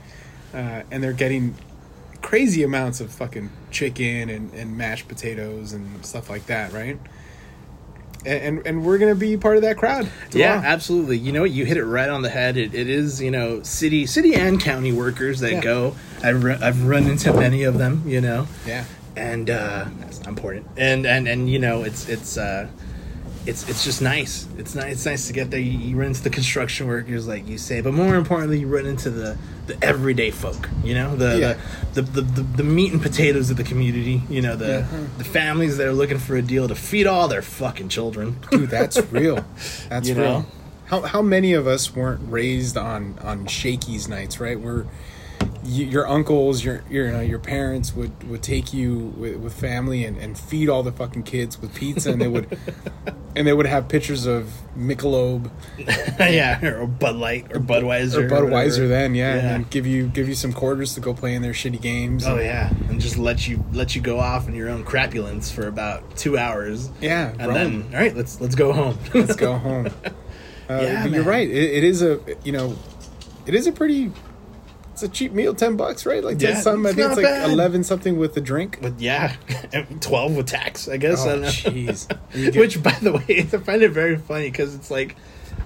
Uh, and they're getting crazy amounts of fucking chicken and, and mashed potatoes and stuff like that, right? And, and we're gonna be part of that crowd. Yeah, absolutely. You know? You hit it right on the head. It, it is, you know, city, city and county workers that Yeah. go. I've run, I've run into many of them. You know, yeah, and uh, that's important. And and and you know, it's it's uh, it's it's just nice. It's nice. It's nice to get there. You, you run into the construction workers, like you say, but more importantly, you run into the the everyday folk. You know, the Yeah. the, the, the, the meat and potatoes of the community. You know, the Yeah. the families that are looking for a deal to feed all their fucking children. Dude, that's real. That's You real. know? How how many of us weren't raised on on Shakey's nights, right? Where you, your uncles, your your you know, your parents would would take you with, with family and, and feed all the fucking kids with pizza, and they would and they would have pictures of Michelob yeah, or Bud Light or Budweiser or Budweiser whatever. then, yeah, Yeah. and give you give you some quarters to go play in their shitty games. Oh yeah, and just let you let you go off in your own crapulence for about two hours. Yeah, and then all right, let's let's go home. let's go home. Uh, Yeah, but you're right. It, it is a you know, it is a pretty. It's a cheap meal, ten bucks, right? Like Yeah, something. I think it's like bad. eleven something with the drink. But yeah, twelve with tax, I guess. Oh jeez. Which, by the way, I find it very funny because it's like,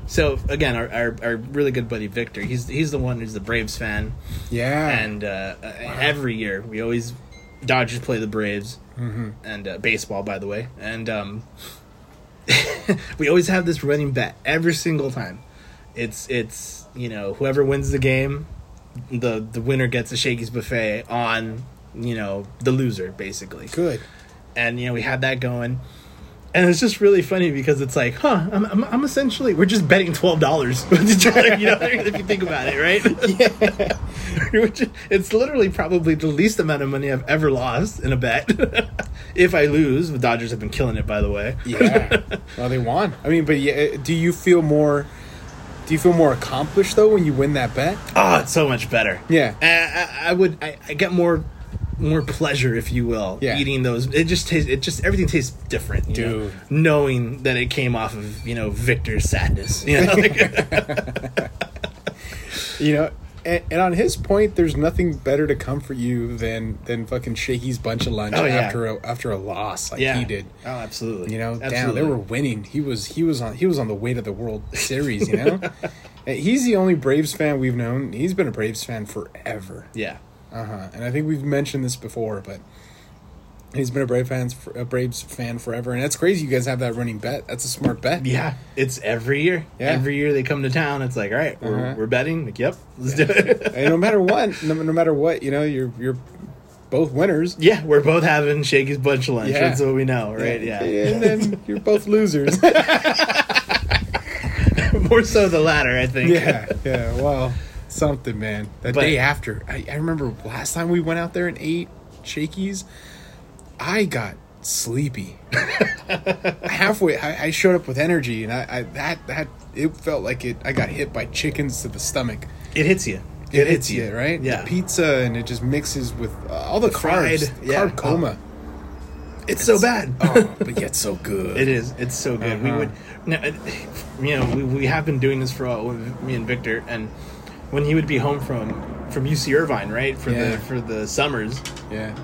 so again, our, our our really good buddy Victor, he's he's the one who's the Braves fan, yeah, and uh, uh, every year we always Dodgers play the Braves, Mm-hmm. and uh, baseball, by the way, and um, we always have this running bet every single time. It's it's you know whoever wins the game, the the winner gets a Shakey's buffet on you know the loser basically good. and you know we had that going and it's just really funny because it's like huh i'm, I'm, I'm essentially we're just betting $12 with each other you know if you think about it right yeah it's literally probably the least amount of money i've ever lost in a bet if i lose the dodgers have been killing it by the way Yeah. well, they won. I mean, but yeah, do you feel more? Do you feel more accomplished though when you win that bet? oh it's so much better Yeah. I, I, I would I, I get more more pleasure if you will Yeah. eating those it just tastes it just everything tastes different you know, Dude. knowing that it came off of you know victor's sadness you know You know, and, and on his point, there's nothing better to comfort you than than fucking Shakey's bunch of lunch Oh, yeah. after a, after a loss like yeah he did. oh absolutely You know, absolutely. damn, they were winning. He was he was on he was on the way to the World Series. You know, he's the only Braves fan we've known. He's been a Braves fan forever. yeah Uh huh. And I think we've mentioned this before, but he's been a Brave fans a Braves fan forever, and that's crazy. You guys have that running bet. That's a smart bet. yeah it's every year Yeah. every year they come to town it's like all right we're, Uh-huh. we're betting like yep let's do it And no matter what, no, no matter what, you know, you're you're both winners. yeah we're both having Shakey's bunch lunch Yeah. that's what we know right yeah, And then you're both losers. more so the latter i think yeah. Yeah. Well, something, man. That But- day after, I, I remember last time we went out there and ate Shakey's, I got sleepy. Halfway, I, I showed up with energy, and I, I that that it felt like it. I got hit by chickens to the stomach. it hits you It, hits you, right? yeah The pizza, and it just mixes with uh, all the, fried, carbs, yeah. carb coma. it's so bad oh, but yet so good. It is. It's so good. We Uh-huh. would, no, you know, we, we have been doing this for a while with me and Victor, and when he would be home from from UC Irvine, right, for Yeah. the for the summers, Yeah.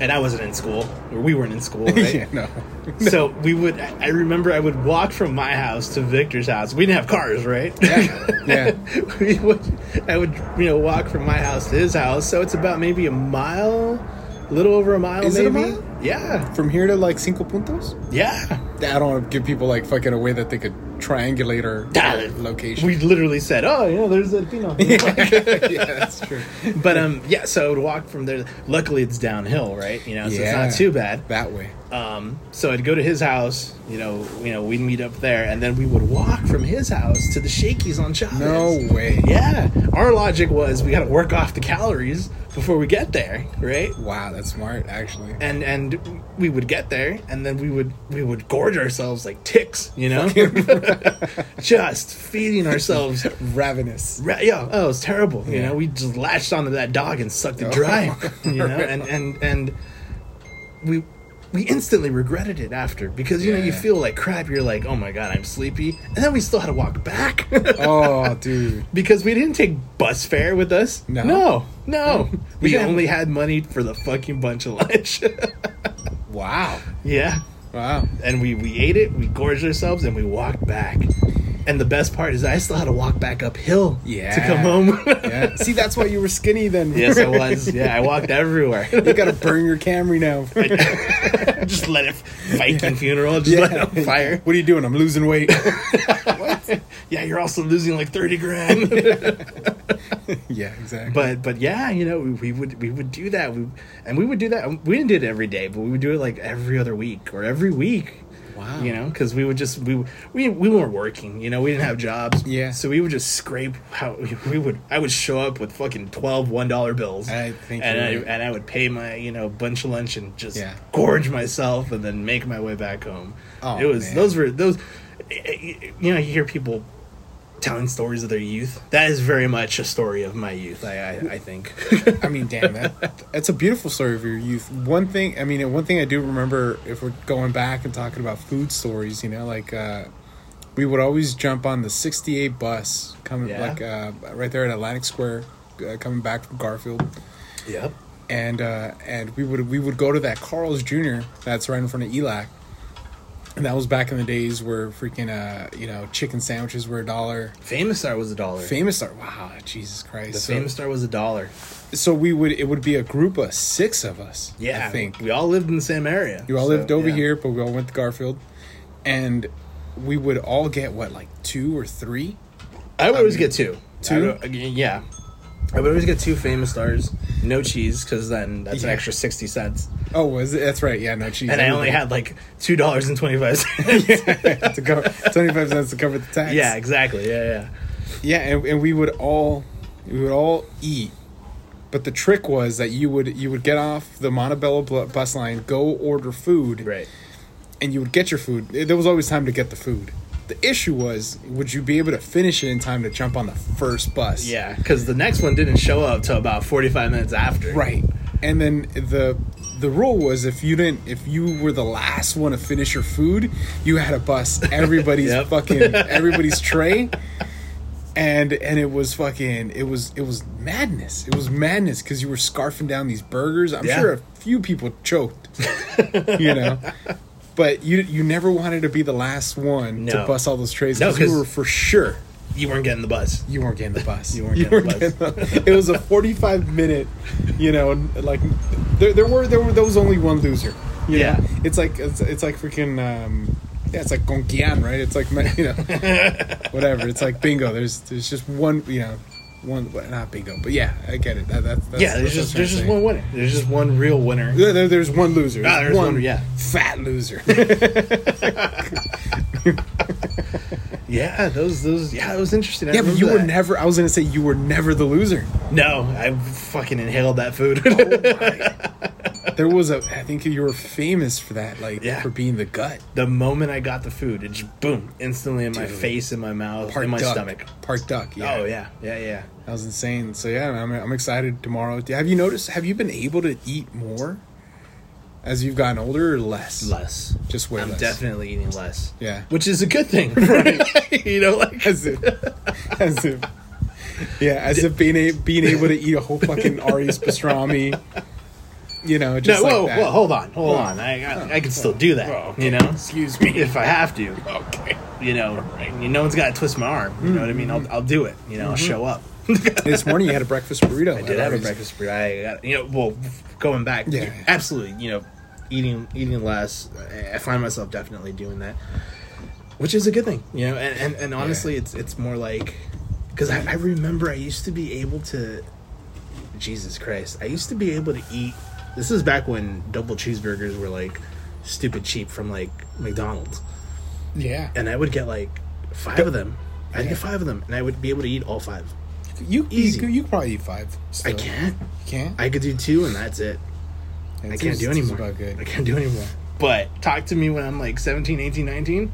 And I wasn't in school, or we weren't in school, right? yeah. No. So we would. I remember I would walk from my house to Victor's house. We didn't have cars, right? Yeah. Yeah. we would. I would, you know, walk from my house to his house. So it's about maybe a mile, a little over a mile, Is it a maybe. mile? Yeah, From here to like Cinco Puntos. yeah. I don't want to give people like fucking a way that they could triangulate our, our location. We literally said, "Oh, you know, there's a Pino." yeah, that's true. but um, yeah. So I would walk from there. Luckily, it's downhill, right? You know, so Yeah. it's not too bad. That way. Um, so I'd go to his house. You know, you know, we'd meet up there, and then we would walk from his house to the Shakey's on Chavez. No way. Yeah, our logic was we got to work off the calories before we get there, right? Wow, that's smart, actually. And and we would get there, and then we would we would gorge ourselves like ticks, you know, just feeding ourselves. Ravenous. Ra- yeah, oh, it was terrible. You know, we just latched onto that dog and sucked it dry. you know, and and and we we instantly regretted it after because you know you feel like crap. You're like, oh my god, I'm sleepy, and then we still had to walk back. Oh, dude. because we didn't take bus fare with us. No? no, no. we didn't? only had money for the fucking bunch of lunch. Wow. yeah, Wow. and we we ate it, we gorged ourselves, and we walked back. And the best part is I still had to walk back uphill Yeah. to come home. Yeah. See, that's why you were skinny then. yes, I was. Yeah, I walked everywhere. you gotta burn your Camry now. just let it Viking funeral. Just let it on fire. What are you doing? I'm losing weight. Yeah, you're also losing like thirty grand. yeah, exactly. but but yeah, you know, we, we would we would do that. We and we would do that. We didn't do it every day, but we would do it like every other week or every week. Wow. You know, because we would just we we we weren't working. You know, we didn't have jobs. Yeah. So we would just scrape. How we would I would show up with fucking twelve one dollar bills. I think and I right. and I would pay my you know bunch of lunch and just Yeah. gorge myself and then make my way back home. Oh, it was man. those were those. You know, you hear people telling stories of their youth. That is very much a story of my youth. I I, I think. I mean, damn, that that's a beautiful story of your youth. One thing, I mean, one thing I do remember, if we're going back and talking about food stories, you know, like uh, we would always jump on the '68 bus coming, Yeah. like uh, right there at Atlantic Square, uh, coming back from Garfield, yep. and uh, and we would we would go to that Carl's Jr. that's right in front of ELAC. And that was back in the days where freaking, uh, you know, chicken sandwiches were a dollar. Famous Star was a dollar. Famous Star, wow, Jesus Christ! the So- Famous Star was a dollar. so we would it would be a group of six of us. Yeah, I think we all lived in the same area. you all So, lived over yeah. here, but we all went to Garfield, and we would all get what like two or three. I would always get two. Two? Again, yeah. I would always get two famous stars, no cheese, because then that's an Yeah. extra sixty cents. Oh, was it? That's right. Yeah, no cheese. And I only had like two dollars and twenty five cents. to cover twenty five cents to cover the tax. yeah, exactly. Yeah, yeah. yeah, and, and we would all we would all eat. But the trick was that you would you would get off the Montebello bl- bus line, go order food, Right. and you would get your food. There was always time to get the food. The issue was, would you be able to finish it in time to jump on the first bus? Yeah, because the next one didn't show up till about forty five minutes after. Right. And then the the rule was if you didn't if you were the last one to finish your food, you had to bust everybody's Yep. fucking everybody's tray. And and it was fucking it was it was madness. It was madness because you were scarfing down these burgers. I'm Yeah. sure a few people choked. you know. But you you never wanted to be the last one to bust all those trays No, because you 'cause- were for sure You weren't getting the bus. you weren't getting the bus. You weren't getting the bus. getting the- it was a forty-five minute, you know, like there, there were there were there was only one loser. you Yeah. know? it's like it's, it's like freaking um, yeah, it's like Gonkian, right? It's like you know, whatever. It's like bingo. There's there's just one, you know, one not bingo, but yeah, I get it. That, that's, that's yeah, there's just there's just one winner. There's just one real winner. There, there- there's one loser. Ah, there's one, one, yeah. fat loser. Yeah, those those yeah, it was interesting. I yeah, but you were never. I was gonna say you were never the loser. No, I fucking inhaled that food. There was a. I think you were famous for that, like Yeah. for being the gut. the moment I got the food, it just boom, instantly in my face, in my mouth, Part in my duck. stomach. Part duck. Yeah. Oh yeah, yeah, yeah. That was insane. So yeah, I'm, I'm excited tomorrow. Have you noticed? Have you been able to eat more as you've gotten older, or less? Less. Just way I'm less. definitely eating less. Yeah. Which is a good thing, right? you know, like As if, as if, yeah, as if being a, being able to eat a whole fucking Ari's pastrami. You know, no, just whoa, that. whoa, hold on, hold Oh. on. I, I, I can still do that. Oh, okay. You know, Excuse me. if I have to. Okay. You know, you no one's got to twist my arm. You know what I mean? I'll, I'll do it. You know, I'll mm-hmm. show up. This morning you had a breakfast burrito. I did have a breakfast burrito. I got, you know, well, going back, Yeah. absolutely. You know, eating eating less. I- find myself definitely doing that, which is a good thing. You know, and and, and honestly, it's it's more like because I, I remember I used to be able to. Jesus Christ, I used to be able to eat. This is back when double cheeseburgers were like stupid cheap from like McDonald's, Yeah. and I would get like five of them. I'd get five of them, and I would be able to eat all five. You Easy. You, you could probably eat five. I can't. You can't. I could do two, and that's it. I can't do anymore. I can't do anymore. But talk to me when I'm like 17, 18, 19.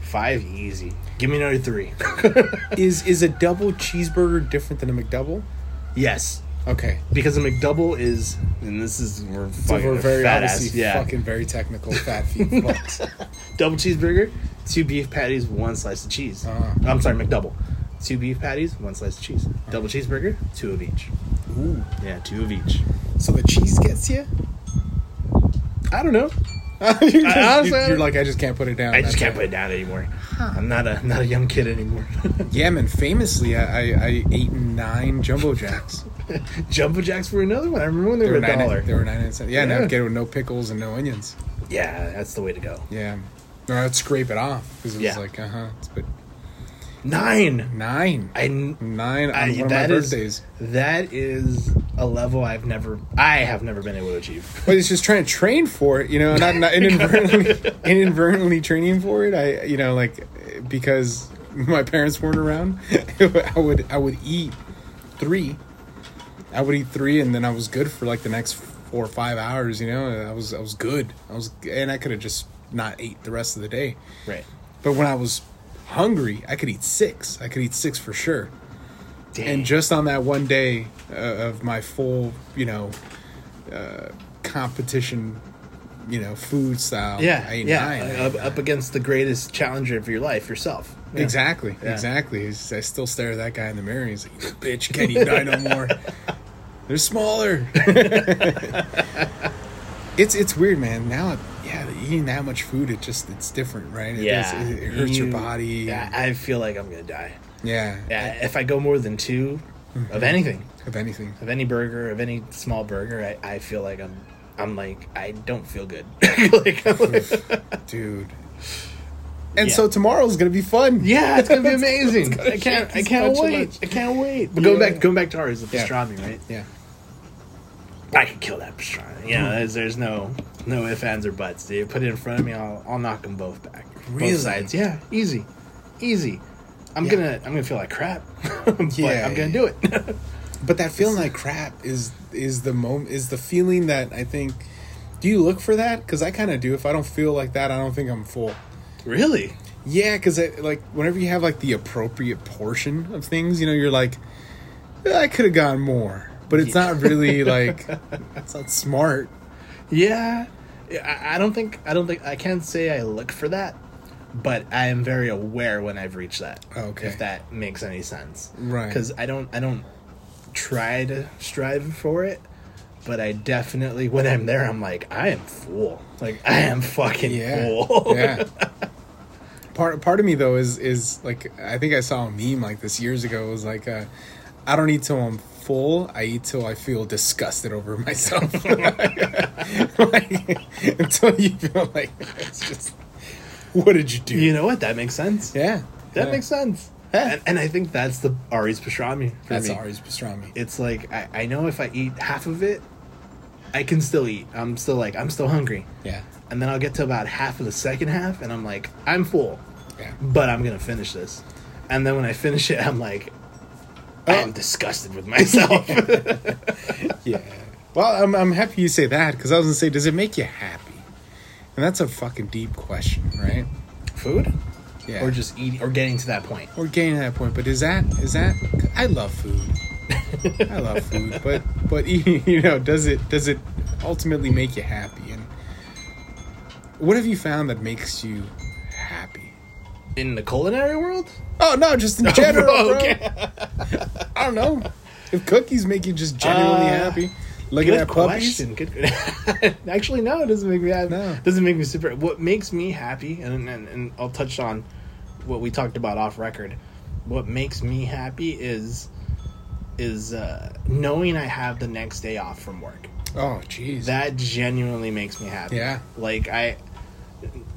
Five easy. Give me another three. Is is a double cheeseburger different than a McDouble? yes. Okay. Because a McDouble is, and this is, we're So fucking we're very fat obviously ass. Yeah. fucking very technical fat feet. Double cheeseburger, two beef patties, one slice of cheese. Uh-huh. I'm sorry, McDouble. Two beef patties, one slice of cheese. Double cheeseburger, two of each. Ooh. Yeah, two of each. So the cheese gets you? I don't know. you're, just, honestly, you're, I like I just can't put it down. I just can't put it down anymore. I'm not a not a young kid anymore. Yeah, man. Famously, I, I, I ate nine jumbo jacks. Jumbo jacks were another one. I remember when they, They were were a dollar. They were nine cents. Yeah, Yeah. I'd get it with no pickles and no onions. Yeah, that's the way to go. Yeah. Or I'd scrape it off because it was Yeah. like, uh huh. But Nine. nine. I nine on I- one of my that is- birthdays. that is a level I've never I have never been able to achieve. But it's just trying to train for it, you know, not, not inadvertently, inadvertently training for it. I, you know, like because my parents weren't around, I would, I would eat three. I would eat three, and then I was good for like the next four or five hours. You know, I was, I was good. I was, and I could have just not ate the rest of the day. Right. But when I was hungry, I could eat six. I could eat six for sure. Dang. And just on that one day uh, of my full, you know, uh, competition, you know, food style, yeah, I yeah. I up, up against the greatest challenger of your life, yourself. Yeah. Exactly, Yeah. exactly. He's- I still stare at that guy in the mirror. He's like, "Bitch, can't eat nine no more. They're smaller." it's it's weird, man. Now, yeah, eating that much food, it just it's different, right? It Yeah, does- it, hurts your body. Yeah, I feel like I'm gonna die. yeah, Yeah, if I go more than 2 Mm-hmm. of anything, of anything, of any burger, of any small burger, I, I feel like I'm I'm like I don't feel good. like, like- dude. And Yeah. so tomorrow's gonna be fun. yeah, it's gonna be amazing. gonna I can't I can't wait. I can't wait. But going Yeah. back going back to ours, the Yeah. pastrami, right? yeah. I could kill that pastrami. Yeah, Hmm. there's, there's no no ifs ands or buts. Dude, put it in front of me, I'll I'll knock them both back. Really? Both sides. Yeah, easy, easy. I'm Yeah. gonna I'm gonna feel like crap, but Yeah. I'm gonna do it. But that feeling like crap is is the moment is the feeling that I think. Do you look for that? Because I kind of do. If I don't feel like that, I don't think I'm full. really? Yeah, because like whenever you have like the appropriate portion of things, you know, you're like, "Eh, I could have gone more, but it's not really like it's not smart. Yeah. Yeah, I, I don't think I don't think I can't say I look for that, but I am very aware when I've reached that. Okay. If that makes any sense. Right. Because I don't I don't try to strive for it, but I definitely when I'm there I'm like I am full. Like I am fucking Yeah, full. yeah. Part part of me though is is like I think I saw a meme like this years ago. It was like, uh, I don't eat till I'm full. I eat till I feel disgusted over myself. like, until you feel like it's just, what did you do? You know what? That makes sense. yeah, That yeah. makes sense. Yeah. And, and I think that's the Ari's pastrami for That's me. Ari's pastrami. it's like I, I know if I eat half of it, I can still eat. I'm still like I'm still hungry. Yeah, And then I'll get to about half of the second half and I'm like, I'm full. yeah. But I'm gonna finish this. And then when I finish it, I'm like Oh. I'm disgusted with myself. Yeah. Well, I'm, I'm happy you say that because I was gonna say, does it make you happy? And that's a fucking deep question, right? Food? Yeah. Or just eating or getting to that point. We're getting to that point, but is that is that? I love food. I love food, but but you know, does it does it ultimately make you happy? And what have you found that makes you happy? In the culinary world? Oh no, just in general, bro. Okay. I don't know if cookies make you just genuinely Uh, happy. Looking at puppies. Good. Actually, no, it doesn't make me happy. No. It doesn't make me super. What makes me happy, and, and and I'll touch on what we talked about off record. What makes me happy is is uh, knowing I have the next day off from work. Oh, jeez. That genuinely makes me happy. Yeah. Like I,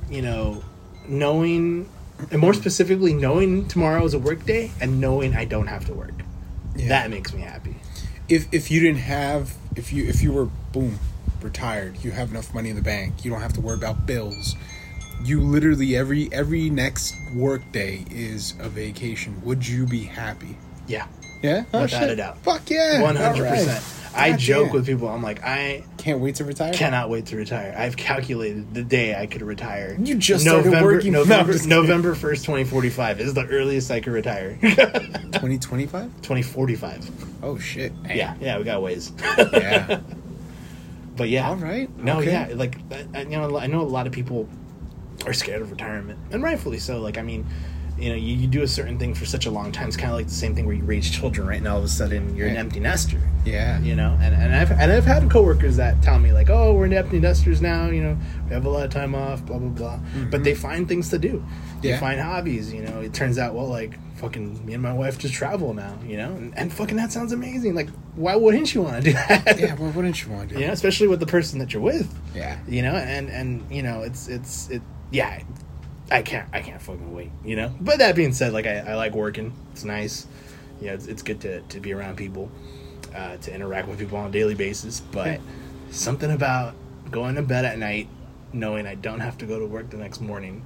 you know, knowing, and more specifically, knowing tomorrow is a work day and knowing I don't have to work. Yeah. That makes me happy. if if you didn't have if you if you were boom retired you have enough money in the bank you don't have to worry about bills you literally every every next work day is a vacation would you be happy Yeah. yeah Oh, Without shit. a doubt. fuck yeah One hundred percent. I joke damn. with people. I'm like, I can't wait to retire cannot wait to retire. I've calculated the day I could retire. You just started working- November. November first, twenty forty five is the earliest I could retire. 2025 twenty forty five. oh shit Damn. Yeah, yeah, we got ways. yeah but yeah, all right No, Okay. yeah, like I- I- you know, I know a lot of people are scared of retirement, and rightfully so. Like, I mean, you know, you, you do a certain thing for such a long time. It's kind of like the same thing where you raise children, right? And all of a sudden you're an empty nester. Yeah. You know, and, and I've and I've had coworkers that tell me like, "Oh, we're in empty nesters now. You know, we have a lot of time off. Blah blah blah." But mm-hmm. they find things to do. They Yeah. find hobbies. You know, it turns out well, like fucking me and my wife just travel now. You know, and, and fucking that sounds amazing. Like, why wouldn't you want to do that? Yeah, well, wouldn't you want to do? You know, especially with the person that you're with. Yeah. You know, and and you know, it's it's it. Yeah, I can't I can't fucking wait. You know. But that being said, like I, I like working. It's nice. You know, it's, it's good to to be around people, uh, to interact with people on a daily basis. But Yeah. something about going to bed at night, knowing I don't have to go to work the next morning,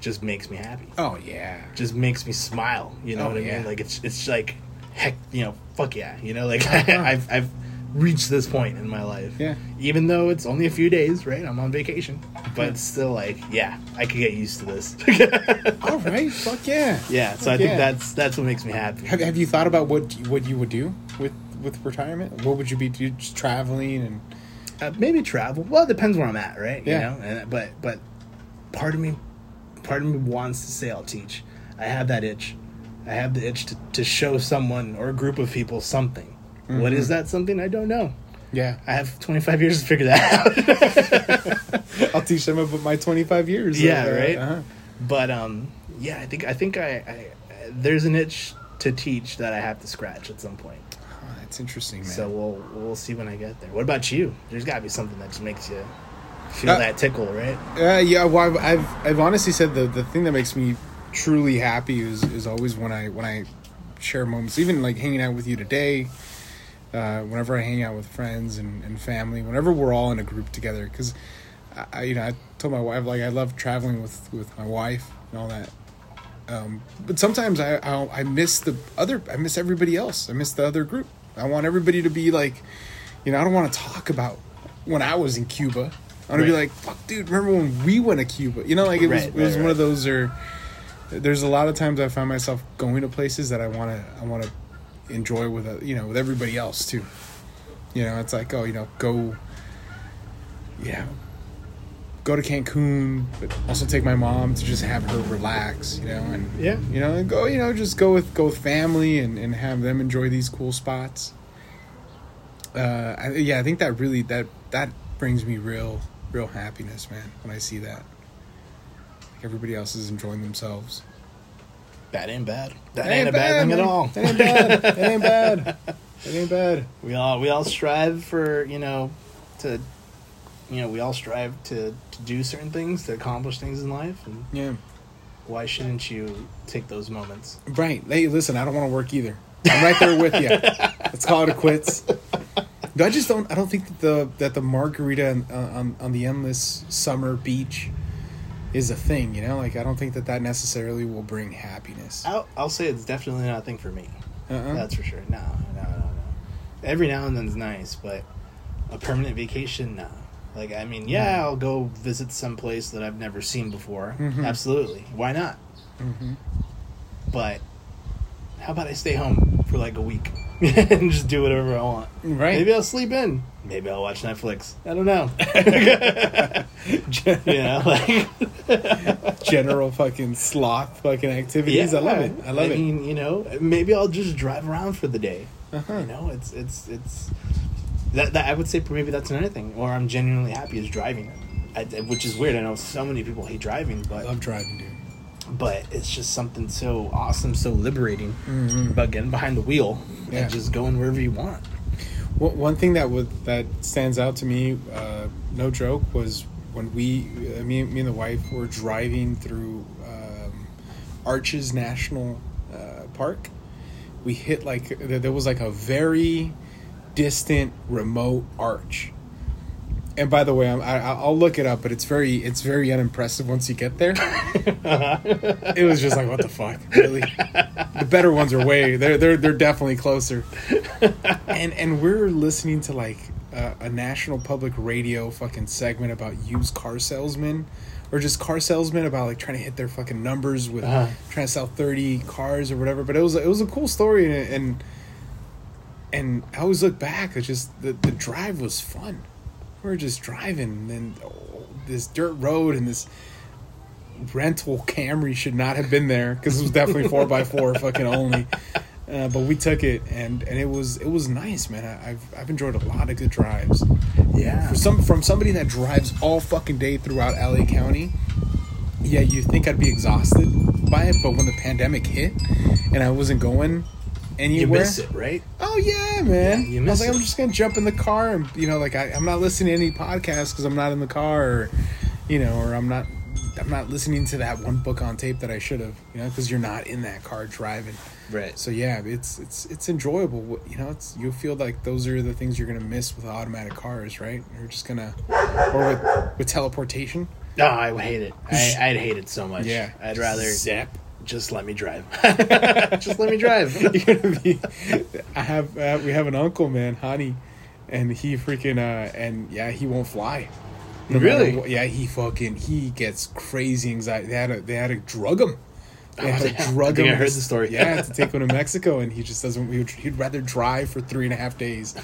just makes me happy. Oh yeah. Just makes me smile. You know Oh, what I yeah. mean? Like it's it's like heck, you know, fuck yeah. You know, like Uh-huh. I've I've reached this point in my life. Yeah. Even though it's only a few days, right? I'm on vacation, but it's still like, yeah, I could get used to this. All right. Fuck yeah. yeah. So I think yeah. that's that's what makes me happy. Have, have you thought about what you- what you would do with with retirement? What would you be do? Just traveling and Uh, maybe travel. Well, it depends where I'm at, right? Yeah. You know, and but but part of me, part of me wants to say I'll teach. I have that itch. I have the itch to, to show someone or a group of people something. What Mm-hmm. is that something? I don't know. yeah, I have 25 years to figure that out. I'll teach them about my twenty five years. Yeah, uh, right? uh-huh. but um, yeah, I think I think I, I there's an itch to teach that I have to scratch at some point. Oh, that's interesting, man. So we'll we'll see when I get there. What about you? There's got to be something that just makes you feel Uh, that tickle, right? Uh, yeah, well, I've, I've I've honestly said the the thing that makes me truly happy is is always when I when I share moments, even like hanging out with you today. Uh, whenever I hang out with friends and, and family, whenever we're all in a group together, because I, you know, I told my wife like I love traveling with with my wife and all that. Um, but sometimes I, I I miss the other. I miss everybody else. I miss the other group. I want everybody to be like, you know, I don't want to talk about when I was in Cuba. I want to be like, fuck, dude, remember when we went to Cuba? You know, like it was Right, it was right, one of those. Or there's a lot of times I find myself going to places that I want to I want to enjoy with uh, you know with everybody else too. You know, it's like oh, you know, go. Yeah. Go to Cancun, but also take my mom to just have her relax, you know, and Yeah. you know, and go, you know, just go with go with family and, and have them enjoy these cool spots. Uh, I, yeah, I think that really that that brings me real real happiness, man, when I see that. Like everybody else is enjoying themselves. That ain't bad. That, That ain't, a bad, thing at all. That ain't bad. that ain't bad. That ain't bad. we all we all strive for you know to you know we all strive to to do certain things to accomplish things in life and Yeah. why shouldn't you take those moments Right. Hey, listen, I don't want to work either. I'm right there with you. Let's call it a quits. I just don't. I don't think that the that the margarita on, on on the endless summer beach is a thing. You know, like I don't think that that necessarily will bring happiness. I'll, I'll say it's definitely not a thing for me Uh-uh. that's for sure no no no no every now and then's nice but a permanent vacation no like i mean yeah i'll go visit some place that i've never seen before Mhm. absolutely why not Mhm. but how about i stay home for like a week and just do whatever i want Right. maybe i'll sleep in maybe i'll watch netflix i don't know you know like General fucking sloth fucking activities. I love it. I love it. mean, you know, maybe I'll just drive around for the day. Uh-huh. You know, it's it's it's that, that I would say maybe that's another thing. Or I'm genuinely happy is driving, I, which is weird. I know so many people hate driving, but I love driving, dude. but it's just something so awesome, so liberating Mhm. about getting behind the wheel Yeah. and just going wherever you want. One thing that would that stands out to me, uh, no joke, was when we, uh, me, me and the wife were driving through um, Arches National uh, Park. We hit like there was like a very distant, remote arch. And by the way, I'm, I, I'll look it up, but it's very it's very unimpressive once you get there. it was just like, what the fuck, really? The better ones are way they're they're they're definitely closer and and we're listening to like uh, a national public radio fucking segment about used car salesmen or just car salesmen about like trying to hit their fucking numbers with Uh-huh. trying to sell 30 cars or whatever but it was it was a cool story and and, and I always look back it's just the, the drive was fun we were just driving and oh, this dirt road and this rental Camry should not have been there because it was definitely four by four fucking only. Uh, but we took it and, and it was it was nice, man. I, I've I've enjoyed a lot of good drives. Yeah. For some from somebody that drives all fucking day throughout LA County, yeah, you think I'd be exhausted by it, but when the pandemic hit and I wasn't going You anywhere, miss it, right? Oh yeah, man. Yeah, you I was miss like, it. I'm just gonna jump in the car and you know, like I, I'm not listening to any podcasts because I'm not in the car, or you know, or I'm not, I'm not listening to that one book on tape that I should have, you know, because you're not in that car driving. Right. So yeah, it's it's it's enjoyable. You know, it's you feel like those are the things you're gonna miss with automatic cars, right? You're just gonna, or with with teleportation. No, I would hate it. I, I'd hate it so much. Yeah, I'd rather zap. Just let me drive. just let me drive. You're gonna be. I have uh, we have an uncle, man, Hani, and he freaking uh and yeah, he won't fly. No Really? what- yeah, he fucking he gets crazy anxiety. They had to they had to drug him. They had Oh, to drug I him. I heard the story. Yeah, to take him to Mexico, and he just doesn't. He would, he'd rather drive for three and a half days.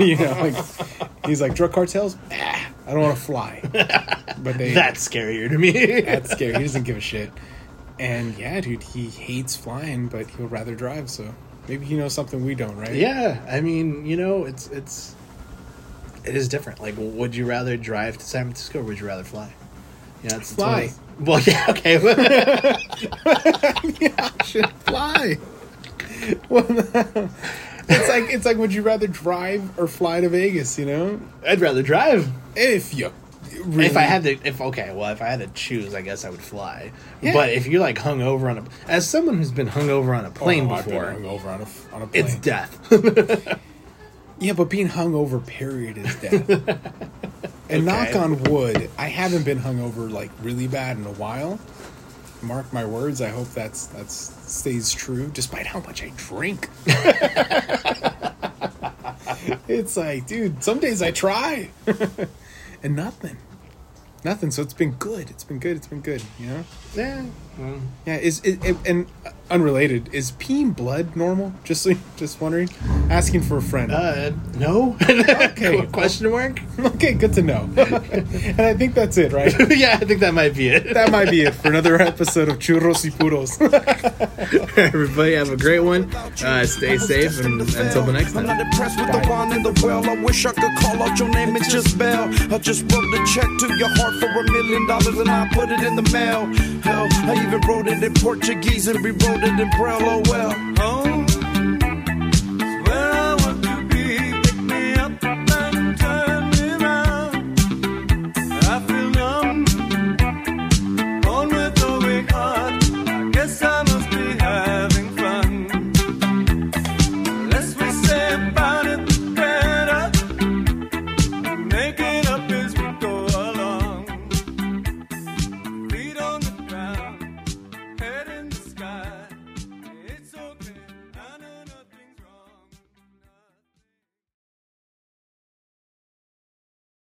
you know, like he's like drug cartels. Ah, I don't want to fly. But they That's scarier to me. that's scary. He doesn't give a shit. And yeah, dude, he hates flying, but he'll rather drive. So maybe he knows something we don't, right? yeah, I mean, you know, it's it's it is different. Like, would you rather drive to San Francisco or would you rather fly? Yeah, it's Fly. Well, yeah, okay. Yeah, should fly. Well, it's like it's like, would you rather drive or fly to Vegas? You know, I'd rather drive. if you really, If I had to, if okay, well, if I had to choose, I guess I would fly. Yeah. But if you're like hung over on a, as someone who's been hung over on a plane Oh, I've been before, on a on a plane. it's death. yeah, but being hung over, period, is death. and knock on wood, I haven't been hung over like really bad in a while. Mark my words. I hope that's that's stays true, despite how much I drink. it's like, dude, some days I try, and nothing, nothing. So it's been good. It's been good. It's been good. You know. yeah. well, Yeah, is it, it and uh, unrelated? Is peeing blood normal? Just so- just wondering, asking for a friend. Uh, no. Okay. Question mark? okay, good to know. and I think that's it, right? yeah, I think that might be it. That might be it for another episode of Churros y Puros. Everybody have a great one. Uh, stay safe and until the next I'm time. not impressed with the wine in the well. I wish I could call out your name and just bell. I just wrote a check to your heart for a million dollars and I put it in the mail. Hell, I even wrote it in Portuguese and rewrote and than Braille well, Huh?